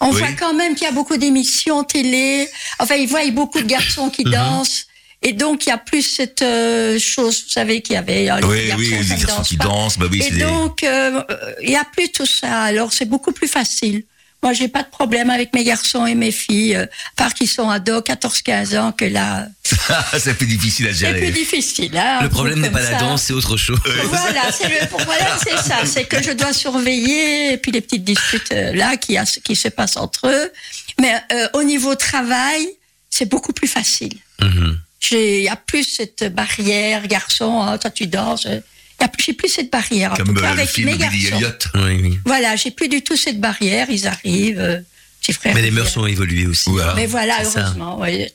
On Oui. voit quand même qu'il y a beaucoup d'émissions télé. Enfin, ils voient beaucoup de garçons qui dansent. Et donc, il y a plus cette euh, chose, vous savez, qu'il y avait. euh, les Oui, oui, les garçons qui dansent, bah oui, Et donc, euh, euh, il y a plus tout ça. Alors, c'est beaucoup plus facile. Moi, j'ai pas de problème avec mes garçons et mes filles, euh, à part qu'ils sont ados, 14-15 ans, que là, [LAUGHS] c'est plus difficile à c'est plus gérer. difficile. Hein, le problème n'est pas la danse, c'est autre chose. [LAUGHS] Voilà, c'est le voilà, c'est ça, c'est que je dois surveiller et puis les petites disputes euh, là qui a, qui se passent entre eux. Mais euh, au niveau travail, c'est beaucoup plus facile. Mhm. J'ai, il y a plus cette barrière, garçon, hein, toi tu danses. euh, Il y a plus, j'ai plus cette barrière. En Comme tout cas, euh, le avec film mes garçons. Elliot. Oui, oui. Voilà, j'ai plus du tout cette barrière. Ils arrivent, euh, petits frères. Mais les mœurs ont évolué aussi. Voilà. Mais voilà, C'est ça. heureusement, oui.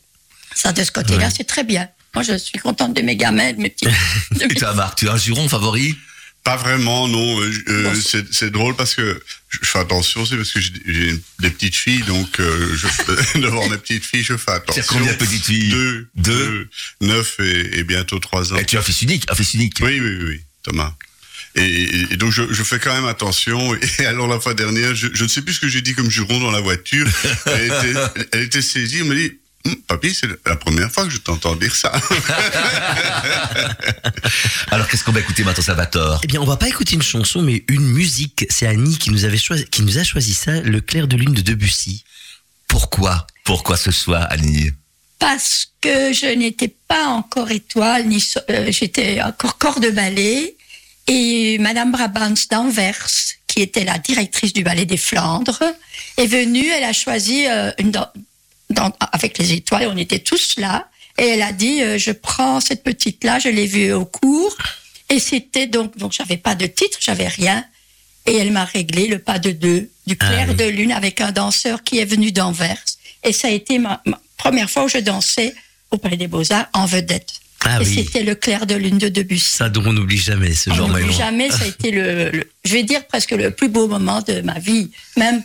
Ça, de ce côté-là, Ouais. c'est très bien. Moi, je suis contente de mes gamins, de mes petits. [LAUGHS] Et toi, Marc, tu as un juron favori? Pas vraiment, non. Euh, euh, c'est drôle parce que je fais attention, c'est parce que j'ai des petites filles, donc euh, je, [LAUGHS] [LAUGHS] devant mes petites filles, je fais attention. combien de petites filles Deux, Deux. deux, neuf et, et bientôt trois ans. Et tu as un fils unique, un fils unique. Oui, oui, oui, oui, Thomas. Et, et- et donc je, je fais quand même attention. Et [LAUGHS] alors la fois dernière, je, je ne sais plus ce que j'ai dit comme juron dans la voiture. Elle était, elle était saisie, elle me dit, Hum, papy, c'est la première fois que je t'entends dire ça. [LAUGHS] Alors, qu'est-ce qu'on va écouter maintenant, Salvatore? Eh bien, on va pas écouter une chanson, mais une musique. C'est Annie qui nous avait choisi, qui nous a choisi ça, Le clair de lune de Debussy. Pourquoi? Pourquoi ce choix, Annie? Parce que je n'étais pas encore étoile, ni so- euh, j'étais encore corps de ballet. Et Madame Brabants d'Anvers, qui était la directrice du ballet des Flandres, est venue. Elle a choisi euh, une avec les étoiles. On était tous là. Et elle a dit euh, je prends cette petite là. Je l'ai vue au cours. Et c'était donc donc j'avais pas de titre, j'avais rien. Et elle m'a réglé le pas de deux du Ah clair oui. de lune avec un danseur qui est venu d'Anvers. Et ça a été ma, ma première fois où je dansais au Palais des Beaux-Arts en vedette. Ah et oui. c'était le clair de lune de Debussy. Ça, dont on n'oublie jamais ce On genre n'oublie de jamais, ça a été le, le- je vais dire presque le plus beau moment de ma vie. Même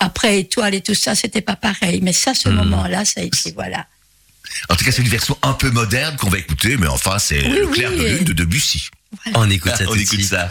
après Étoile et tout ça, c'était pas pareil. Mais ça, ce Hmm. moment-là, ça a été, voilà. En tout cas, c'est une version un peu moderne qu'on va écouter, mais enfin, c'est Oui, le oui, clair de et- lune de Debussy. On écoute ça [LAUGHS] On écoute ça.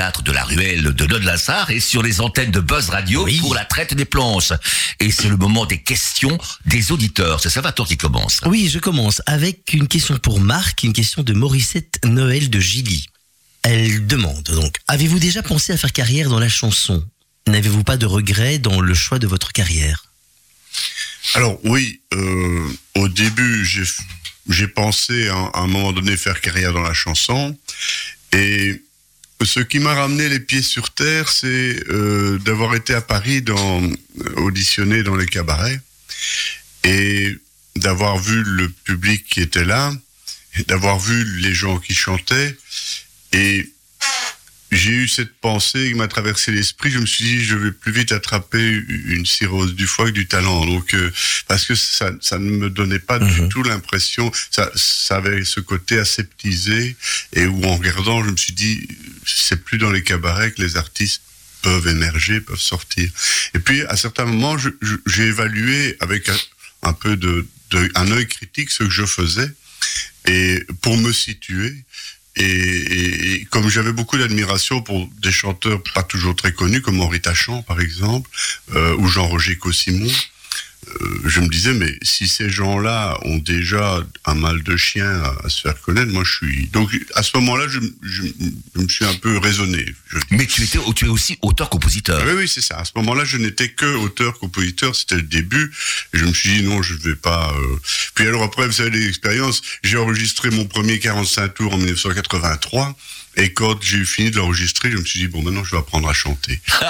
Théâtre de la ruelle de Nod Lassar est sur les antennes de Buzz Radio Oui. pour la traite des planches. Et c'est le moment des questions des auditeurs. C'est Salvatore qui commence. Oui, je commence avec une question pour Marc, une question de Morissette Noël de Gilly. Elle demande donc, avez-vous déjà pensé à faire carrière dans la chanson? N'avez-vous pas de regrets dans le choix de votre carrière? Alors oui, euh, au début, j'ai j'ai pensé à, à un moment donné faire carrière dans la chanson, et ce qui m'a ramené les pieds sur terre, c'est euh, d'avoir été à Paris dans auditionner dans les cabarets et d'avoir vu le public qui était là, d'avoir vu les gens qui chantaient, et j'ai eu cette pensée qui m'a traversé l'esprit. Je me suis dit, je vais plus vite attraper une cirrhose du foie que du talent. Donc, euh, parce que ça, ça ne me donnait pas du Mhm. tout l'impression. Ça, ça avait ce côté aseptisé et où en regardant, je me suis dit, c'est plus dans les cabarets que les artistes peuvent émerger, peuvent sortir. Et puis, à certains moments, j'ai évalué avec un, un peu de, de, un œil critique ce que je faisais et pour me situer. Et, comme j'avais beaucoup d'admiration pour des chanteurs pas toujours très connus, comme Henri Tachant par exemple, euh, ou Jean-Roger Cossimon, je me disais, mais si ces gens-là ont déjà un mal de chien à, à se faire connaître, moi je suis... Donc à ce moment-là, je, je- je me suis un peu raisonné. Je. Mais tu étais, tu es aussi auteur-compositeur. Oui, oui, c'est ça. À ce moment-là, je n'étais que auteur-compositeur, c'était le début. Et je me suis dit, non, je vais pas... euh. Puis alors après, vous savez, l'expérience, j'ai enregistré mon premier 45 tours en 1983. Et quand j'ai fini de l'enregistrer, je me suis dit, bon, maintenant, je vais apprendre à chanter. [LAUGHS]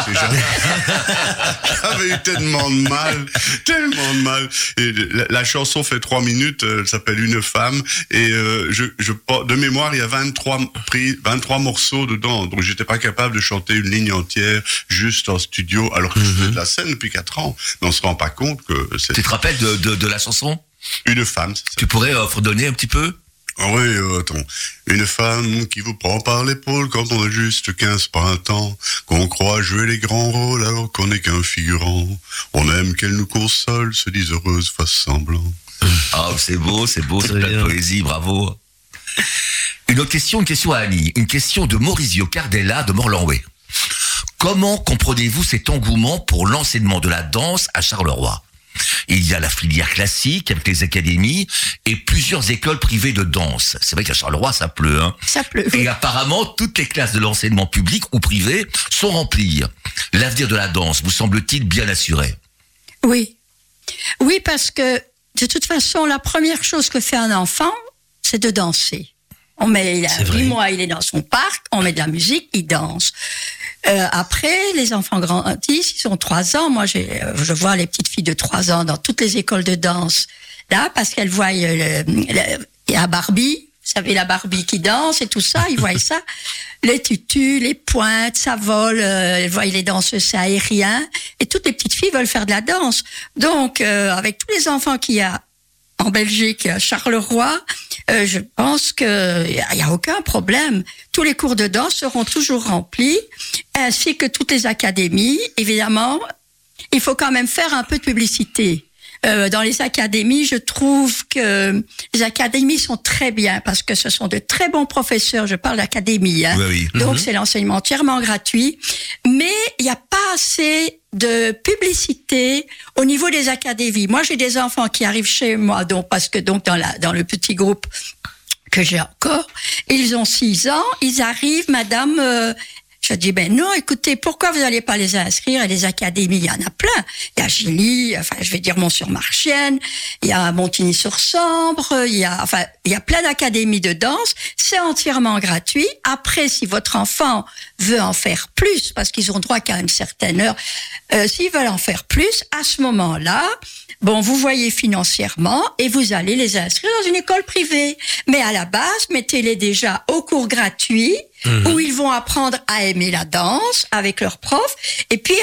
J'avais eu tellement de mal, tellement de mal. Et la, la chanson fait trois minutes, euh, elle s'appelle Une femme. Et euh, je, je, de mémoire, il y a 23, pris, 23 morceaux dedans. Donc, j'étais pas capable de chanter une ligne entière juste en studio, alors que je fais de la scène depuis quatre ans. Mais on se rend pas compte que c'est Tu te rappelles de, de, de la chanson? Une femme. ça. Tu pourrais euh, fredonner un petit peu? Oui, euh, attends. Une femme qui vous prend par l'épaule quand on a juste 15 printemps, qu'on croit jouer les grands rôles alors qu'on n'est qu'un figurant. On aime qu'elle nous console, se dise heureuse, fasse semblant. Ah, c'est beau, c'est beau, c'est plein de poésie, bravo. Une autre question, une question à Annie. Une question de Maurizio Cardella de Morlanway. Comment comprenez-vous cet engouement pour l'enseignement de la danse à Charleroi? Il y a la filière classique avec les académies et plusieurs écoles privées de danse. C'est vrai qu'à Charleroi, ça pleut, hein Ça pleut. Et apparemment, toutes les classes de l'enseignement public ou privé sont remplies. L'avenir de la danse vous semble-t-il bien assuré? Oui. Oui, parce que de toute façon, la première chose que fait un enfant, c'est de danser. On met, il a C'est vrai. huit mois, il est dans son parc, on met de la musique, il danse. Euh, après, les enfants grandissent, ils ont trois ans. Moi, euh, je vois les petites filles de trois ans dans toutes les écoles de danse, là, parce qu'elles voient euh, le, le- il y a Barbie, vous savez, la Barbie qui danse et tout ça, ils voient ça. [LAUGHS] Les tutus, les pointes, ça vole, euh, elles voient les danseuses, c'est aérien. Et toutes les petites filles veulent faire de la danse. Donc, euh, avec tous les enfants qu'il y a en Belgique, à Charleroi, euh, je pense qu'il n'y a, aucun problème. Tous les cours de danse seront toujours remplis, ainsi que toutes les académies. Évidemment, il faut quand même faire un peu de publicité. Euh, dans les académies, je trouve que les académies sont très bien parce que ce sont de très bons professeurs. Je parle d'académie. Hein. Oui, oui. Donc c'est l'enseignement entièrement gratuit, mais il n'y a pas assez de publicité au niveau des académies. Moi, j'ai des enfants qui arrivent chez moi, donc parce que donc dans la dans le petit groupe que j'ai encore, ils ont six ans, ils arrivent, Madame. euh, je dis ben non, écoutez, pourquoi vous n'allez pas les inscrire à les académies? Il y en a plein. Il y a Gilly, enfin je vais dire Mont-sur-Marchienne, il y a Montigny-sur-Sambre, il y a enfin il y a plein d'académies de danse. C'est entièrement gratuit. Après, si votre enfant veut en faire plus, parce qu'ils ont droit qu'à une certaine heure, euh, s'ils veulent en faire plus, à ce moment-là, bon, vous voyez financièrement et vous allez les inscrire dans une école privée. Mais à la base, mettez-les déjà au cours gratuit où ils vont apprendre à aimer la danse avec leur prof. Et puis,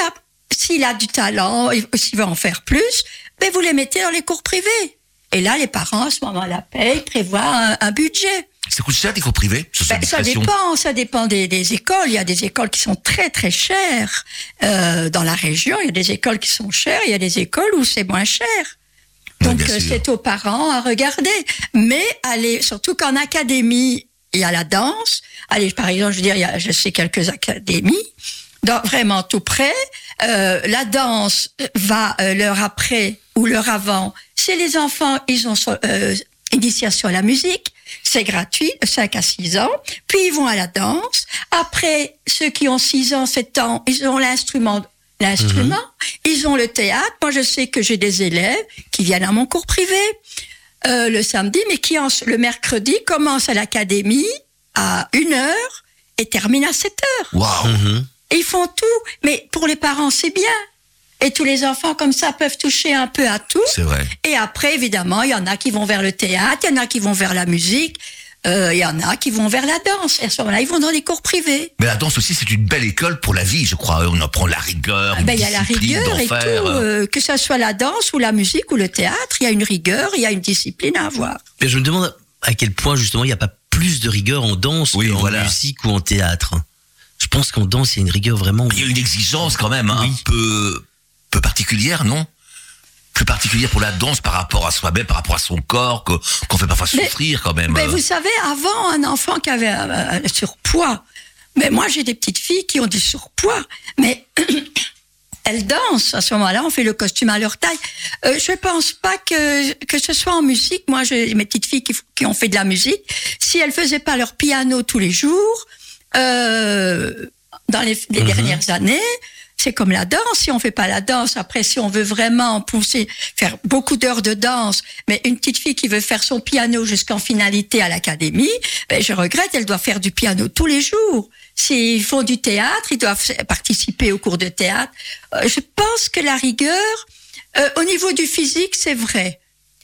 s'il a du talent, s'il veut en faire plus, ben vous les mettez dans les cours privés. Et là, les parents, à ce moment-là, payent, prévoient un, un budget. Ça coûte cher des cours privés ce sont Ben, des ça dépend, ça dépend des, des écoles. Il y a des écoles qui sont très très chères euh, dans la région. Il y a des écoles qui sont chères. Il y a des écoles où c'est moins cher. Donc euh, c'est aux parents à regarder. Mais allez, surtout qu'en académie, il y a la danse. Allez, par exemple, je veux dire, il y a, je sais quelques académies, dans, vraiment tout près. Euh, la danse va euh, l'heure après ou l'heure avant. C'est les enfants, ils ont euh, initiation à la musique. C'est gratuit, 5 à 6 ans. Puis ils vont à la danse. Après, ceux qui ont 6 ans, 7 ans, ils ont l'instrument l'instrument, ils ont le théâtre. Moi, je sais que j'ai des élèves qui viennent à mon cours privé euh, le samedi, mais qui en- le mercredi commencent à l'académie à 1 heure et terminent à 7 heures. Et ils font tout. Mais pour les parents, c'est bien. Et tous les enfants comme ça peuvent toucher un peu à tout. C'est vrai. Et après, évidemment, il y en a qui vont vers le théâtre, il y en a qui vont vers la musique, euh, il y en a qui vont vers la danse. Et à ce moment-là, ils vont dans des cours privés. Mais la danse aussi, c'est une belle école pour la vie, je crois. On apprend la rigueur, une Ben, il y a la discipline rigueur et tout, euh, que ça soit la danse ou la musique ou le théâtre, il y a une rigueur, il y a une discipline à avoir. Mais je me demande à quel point justement il n'y a pas plus de rigueur en danse Oui, qu'en voilà. musique ou en théâtre. Je pense qu'en danse, il y a une rigueur vraiment. Il y a une exigence quand même, hein, Oui. un peu, peu particulière, non? Plus particulière pour la danse par rapport à soi-même, par rapport à son corps, qu'on fait parfois Mais- souffrir quand même. Mais euh. vous savez, avant, un enfant qui avait un, un surpoids, mais moi j'ai des petites filles qui ont du surpoids, mais [CLEARS THROAT] elles dansent à ce moment-là, on fait le costume à leur taille. Euh, je pense pas que que ce soit en musique. Moi, j'ai mes petites filles qui, qui ont fait de la musique. Si elles faisaient pas leur piano tous les jours, euh, dans les, les dernières années, c'est comme la danse. Si on fait pas la danse, après, si on veut vraiment pousser, faire beaucoup d'heures de danse, mais une petite fille qui veut faire son piano jusqu'en finalité à l'académie, ben, je regrette, elle doit faire du piano tous les jours. S'ils font du théâtre, ils doivent participer au cours de théâtre. Euh, je pense que la rigueur, euh, au niveau du physique, c'est vrai.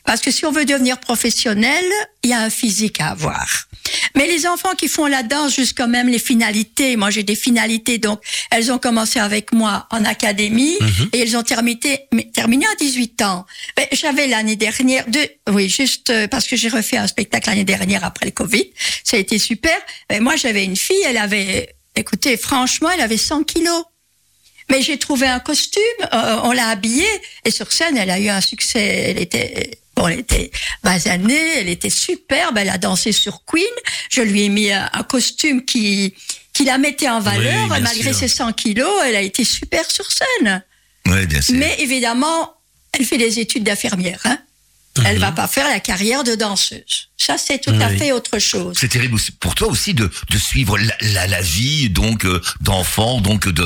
Parce que si on veut devenir professionnel, il y a un physique à avoir. Mais les enfants qui font la danse jusqu'à même les finalités, moi j'ai des finalités, donc elles ont commencé avec moi en académie et elles ont terminé, mais terminé à 18 ans. Ben, J'avais l'année dernière, deux, oui, juste euh, parce que j'ai refait un spectacle l'année dernière après le Covid, ça a été super. Ben, moi j'avais une fille, elle avait, écoutez, franchement, elle avait 100 kilos. Mais j'ai trouvé un costume, euh, on l'a habillée et sur scène, elle a eu un succès. Elle était, bon, elle était basanée, elle était superbe. Elle a dansé sur Queen. Je lui ai mis un, un costume qui qui la mettait en valeur bien malgré sûr. ses 100 kilos. Elle a été super sur scène. Ouais, bien sûr. Mais évidemment, elle fait des études d'infirmière. Hein. Elle va pas faire la carrière de danseuse. Ça, c'est tout à fait autre chose. C'est terrible pour toi aussi de, de suivre la, la, la vie donc euh, d'enfants, donc de.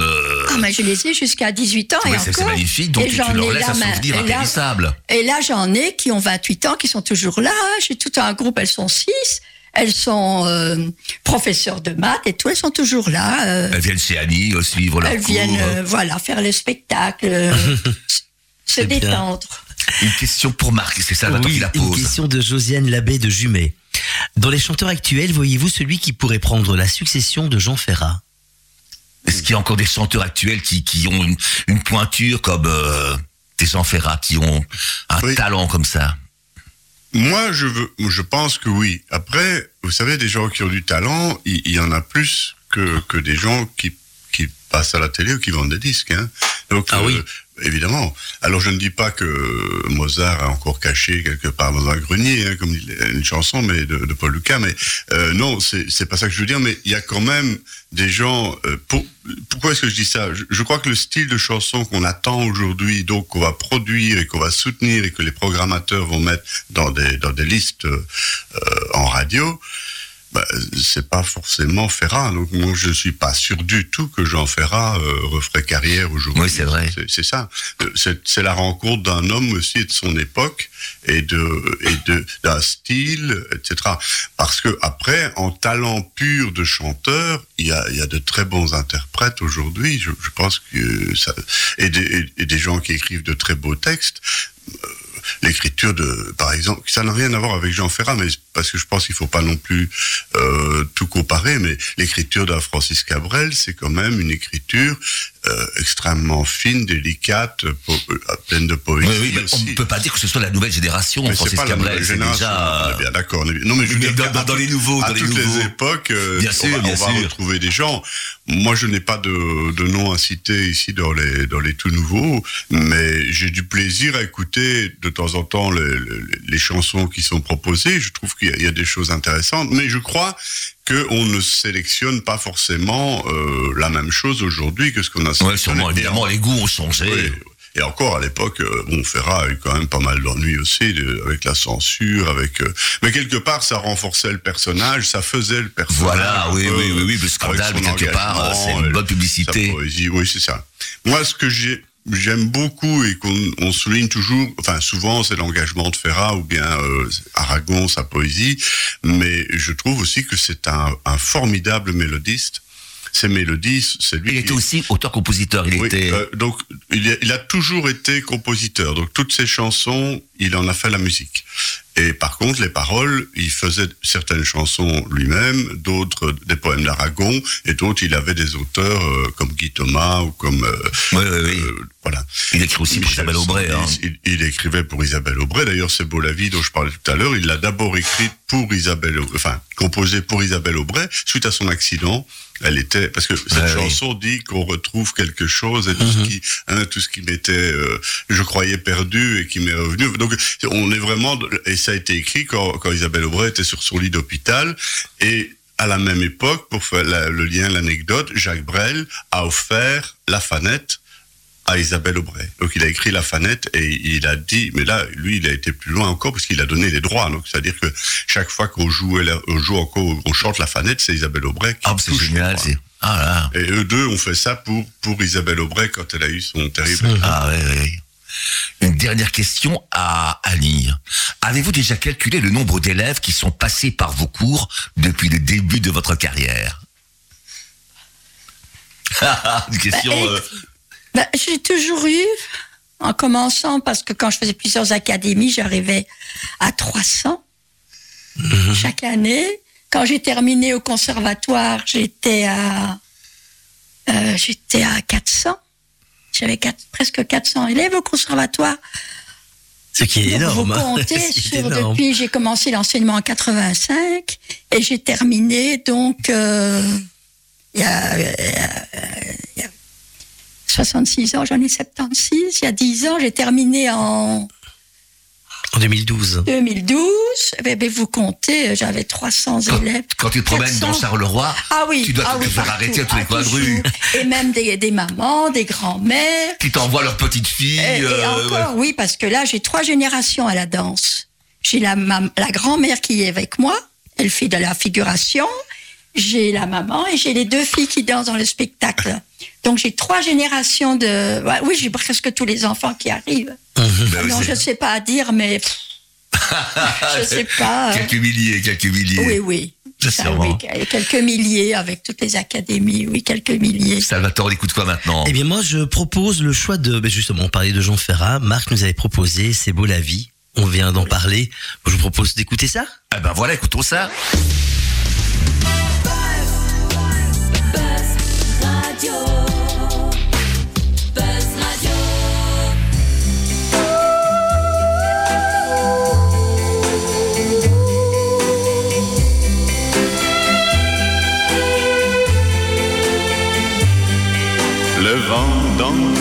Ah, mais je les ai jusqu'à 18 ans et c'est c'est encore. magnifique, donc Et tu j'en leur ai laisses un souvenir et là- impérissable. Et là, j'en ai qui ont 28 ans, qui sont toujours là. J'ai tout un groupe, elles sont six. Elles sont euh, professeurs de maths et tout, elles sont toujours là. euh, Elles viennent chez Annie euh, suivre leur elles cours. viennent, euh, voilà, faire le spectacle, [LAUGHS] se bien. Une question pour Marc, c'est ça, Oui, la une pose. question de Josiane Labbé de Jumet. Dans les chanteurs actuels, voyez-vous celui qui pourrait prendre la succession de Jean Ferrat? Est-ce qu'il y a encore des chanteurs actuels qui, qui ont une, une pointure comme euh, des Jean Ferrat, qui ont un Oui. talent comme ça? Moi, je veux, je pense que oui. Après, vous savez, des gens qui ont du talent, il, il y en a plus que, que des gens qui, qui passent à la télé ou qui vendent des disques. Hein. Donc, Ah oui. Évidemment. Alors, je ne dis pas que Mozart a encore caché quelque part dans un grenier, hein, comme une chanson, mais de, Paul Lucas. Mais euh, non, c'est pas ça que je veux dire. Mais il y a quand même des gens. euh, pour, pourquoi est-ce que je dis ça? Je, je crois que le style de chanson qu'on attend aujourd'hui, donc qu'on va produire et qu'on va soutenir et que les programmateurs vont mettre dans des dans des listes euh, en radio, bah, c'est pas forcément Ferrat. Donc moi, je suis pas sûr du tout que Jean Ferrat euh, referait carrière aujourd'hui. Oui, c'est vrai. C'est- ça. Euh, C'est la rencontre d'un homme aussi et de son époque et de et de d'un style, etc. Parce que après, en talent pur de chanteur, il y a il y a de très bons interprètes aujourd'hui. Je, je pense que ça et des et- et des gens qui écrivent de très beaux textes l'écriture de, par exemple, ça n'a rien à voir avec Jean Ferrat, mais parce que je pense qu'il faut pas non plus euh, tout comparer, mais l'écriture d'un Francis Cabrel, c'est quand même une écriture euh, extrêmement fine, délicate, euh, pleine de Oui, poésie oui, mais on ne peut pas dire que ce soit la nouvelle génération, Mais c'est Francis Cabrel. C'est on déjà. est bien d'accord. on Non, mais je Mais dans- dans- les nouveaux, à dans les toutes nouveaux. les époques, euh, Bien on sûr, va, bien on va sûr. retrouver des gens. Moi, je n'ai pas de, de nom à citer ici dans les dans les tout nouveaux, mais j'ai du plaisir à écouter de temps en temps les, les, les chansons qui sont proposées. Je trouve qu'il y a des choses intéressantes, mais je crois qu'on ne sélectionne pas forcément euh, la même chose aujourd'hui que ce qu'on a Ouais, sélectionné. sûrement, Et évidemment, en- les goûts ont changé. oui. Et encore à l'époque, euh, bon, Ferrat a eu quand même pas mal d'ennuis aussi de- avec la censure, avec. euh, mais quelque part, ça renforçait le personnage, ça faisait le personnage. Voilà, oui, peu, oui, oui, oui, le scandale, son mais quelque part, c'est une bonne publicité. poésie, oui, c'est ça. Moi, ce que j'ai j'aime beaucoup et qu'on on souligne toujours, enfin souvent, c'est l'engagement de Ferrat ou bien euh, Aragon, sa poésie, mais je trouve aussi que c'est un, un formidable mélodiste. Ses mélodies, c'est lui Il qui était aussi auteur-compositeur. Il oui, était. euh, donc il a, il a toujours été compositeur. Donc toutes ses chansons, il en a fait la musique. Et par contre, les paroles, il faisait certaines chansons lui-même, d'autres des poèmes d'Aragon, et d'autres il avait des auteurs euh, comme Guy Thomas ou comme euh, Oui, oui, oui. euh, voilà. Il écrit aussi pour Isabelle Aubray. hein. Il, il écrivait pour Isabelle Aubray. D'ailleurs, c'est Beau la vie dont je parlais tout à l'heure. Il l'a d'abord écrite pour Isabelle, enfin composée pour Isabelle Aubray suite à son accident. Elle était parce que cette oui. chanson dit qu'on retrouve quelque chose et tout ce qui, hein, tout ce qui m'était, euh, je croyais perdu et qui m'est revenu. Donc, on est vraiment et ça a été écrit quand, quand Isabelle Aubray était sur son lit d'hôpital et à la même époque, pour faire la- le lien, l'anecdote, Jacques Brel a offert la fanette à Isabelle Aubray. Donc il a écrit La Fanette et il a dit, mais là, lui, il a été plus loin encore parce qu'il a donné les droits. Donc c'est-à-dire que chaque fois qu'on joue, on joue encore, on chante La Fanette, c'est Isabelle Aubray qui Ah, c'est génial. c'est- Ah là. Et eux deux ont fait ça pour pour Isabelle Aubray quand elle a eu son terrible. Ah oui, oui, oui. Une dernière question à Annie. Avez-vous déjà calculé le nombre d'élèves qui sont passés par vos cours depuis le début de votre carrière? [LAUGHS] Une question. Bah, euh, Ben, j'ai toujours eu, en commençant, parce que quand je faisais plusieurs académies, j'arrivais à 300 chaque année. Quand j'ai terminé au conservatoire, j'étais à, euh, j'étais à 400. J'avais presque 400 élèves au conservatoire. Ce qui est Donc, énorme. Vous comptez [LAUGHS] C'est sur énorme. depuis, j'ai commencé l'enseignement en 85 et j'ai terminé donc euh, il y, a, euh, il y a 66 ans, j'en ai 76. Il y a 10 ans, j'ai terminé en En 2012. 2012. Eh bien, vous comptez, j'avais 300 quand, élèves. quand tu te promènes dans 400. Charleroi, Ah oui, tu dois ah te oui, faire partout. arrêter à tous les coins de rue. Et même des, des mamans, des grands-mères. qui t'envoient leurs petites filles. Et, et euh, encore, oui, parce que là, j'ai trois générations à la danse. J'ai la, la grand-mère qui est avec moi, elle fait de la figuration. J'ai la maman et j'ai les deux filles qui dansent dans le spectacle. Donc j'ai trois générations de. ouais, oui, j'ai presque tous les enfants qui arrivent. Ben oui, non, c'est- je sais pas à dire, mais [LAUGHS] je sais pas. Quelques milliers, quelques milliers. Oui, oui. Ça, oui, quelques milliers avec toutes les académies, oui, quelques milliers. Salvatore, on écoute quoi maintenant? Eh bien, moi, je propose le choix de, ben justement, on parlait de Jean Ferrat. Marc nous avait proposé C'est beau la vie. On vient d'en parler. Je vous propose d'écouter ça. Eh ben voilà, écoutons ça.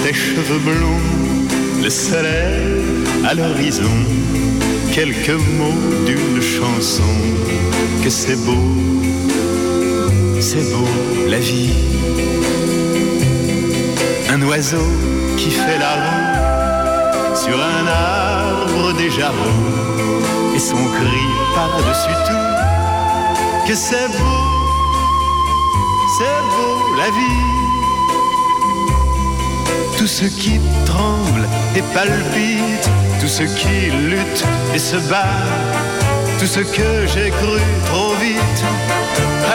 Tes cheveux blonds, le soleil à l'horizon, quelques mots d'une chanson, que c'est beau, c'est beau la vie. Un oiseau qui fait la roue sur un arbre déjà roux, et son cri par-dessus tout, que c'est beau, c'est beau la vie. Tout ce qui tremble et palpite, tout ce qui lutte et se bat, tout ce que j'ai cru trop vite,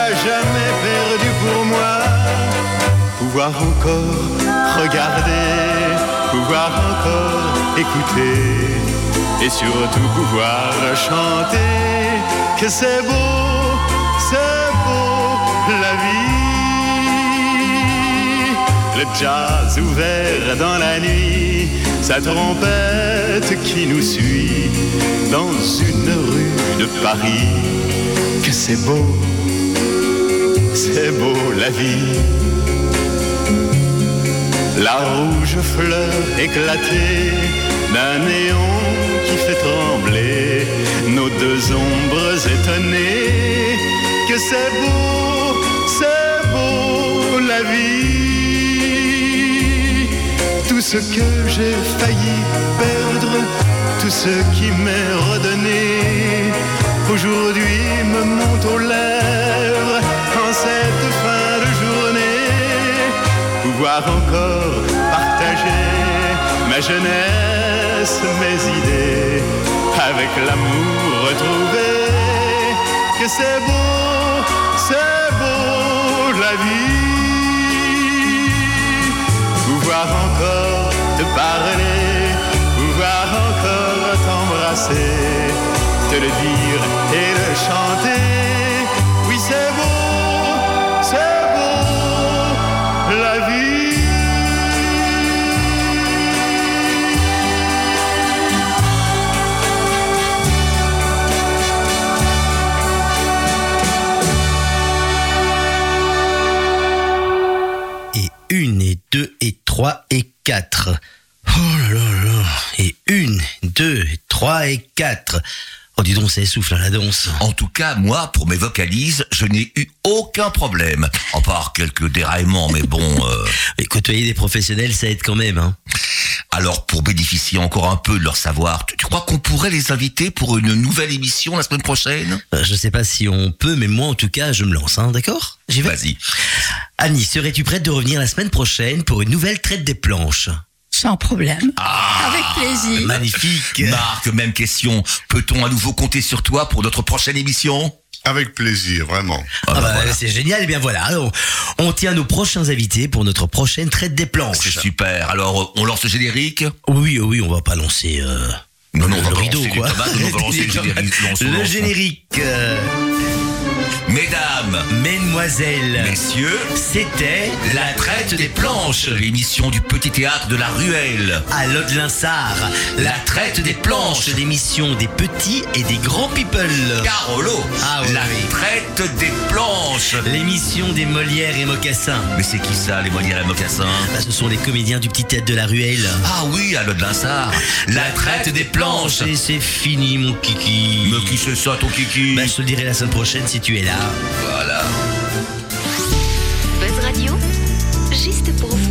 à jamais perdu pour moi. Pouvoir encore regarder, pouvoir encore écouter, et surtout pouvoir chanter que c'est beau, c'est beau la vie. Le jazz ouvert dans la nuit, sa trompette qui nous suit dans une rue de Paris. Que c'est beau, c'est beau la vie. La rouge fleur éclatée d'un néon qui fait trembler nos deux ombres étonnées. que c'est beau, c'est beau la vie. Tout ce que j'ai failli perdre, tout ce qui m'est redonné, aujourd'hui me monte aux lèvres en cette fin de journée. Pouvoir encore partager ma jeunesse, mes idées, avec l'amour retrouvé. Que c'est beau, c'est beau la vie. Pouvoir encore parler, pouvoir encore t'embrasser, te le dire et le chanter. 1 et 2 et 3 et 4. Oh là là là. Et 1, 2, 3 et 4. Oh, dis donc, ça essouffle, hein, la danse. En tout cas, moi, pour mes vocalises, je n'ai eu aucun problème. En part quelques déraillements, mais bon... [LAUGHS] euh, Et côtoyer des professionnels, ça aide quand même, hein. Alors, pour bénéficier encore un peu de leur savoir, tu, tu crois qu'on pourrait les inviter pour une nouvelle émission la semaine prochaine? Euh, Je sais pas si on peut, mais moi, en tout cas, je me lance, hein, d'accord? J'y vais. Vas-y. Annie, serais-tu prête de revenir la semaine prochaine pour une nouvelle traite des planches? Sans problème. Avec plaisir. Magnifique. [LAUGHS] Marc, même question. Peut-on à nouveau compter sur toi pour notre prochaine émission? Avec plaisir, vraiment. Ah Ah bah bah, voilà. C'est génial, et bien voilà, on, on tient nos prochains invités pour notre prochaine traite des planches. C'est super. Alors, euh, on lance le générique? Oui, oui, on va pas lancer euh, Non, non, le, on va le pas rideau, quoi. on va lancer le [LAUGHS] générique. Lance, Le lance. générique. euh, Mesdames, mesdemoiselles, messieurs, c'était la traite des planches, l'émission du petit théâtre de la Ruelle. à Lode-Linsart, la traite des planches, l'émission des petits et des grands people. Carolo, Ah oui, la traite des planches. L'émission des Molières et Mocassins. Mais c'est qui ça, les Molières et Mocassins? Bah, ce sont les comédiens du petit théâtre de la Ruelle. Ah oui, à Lode-Linsart. La traite des planches. Et c'est fini, mon kiki. Mais qui c'est ça, ton kiki? Bah, je te le dirai la semaine prochaine si tu es celui-là. Voilà. Buzz Radio, juste pour vous.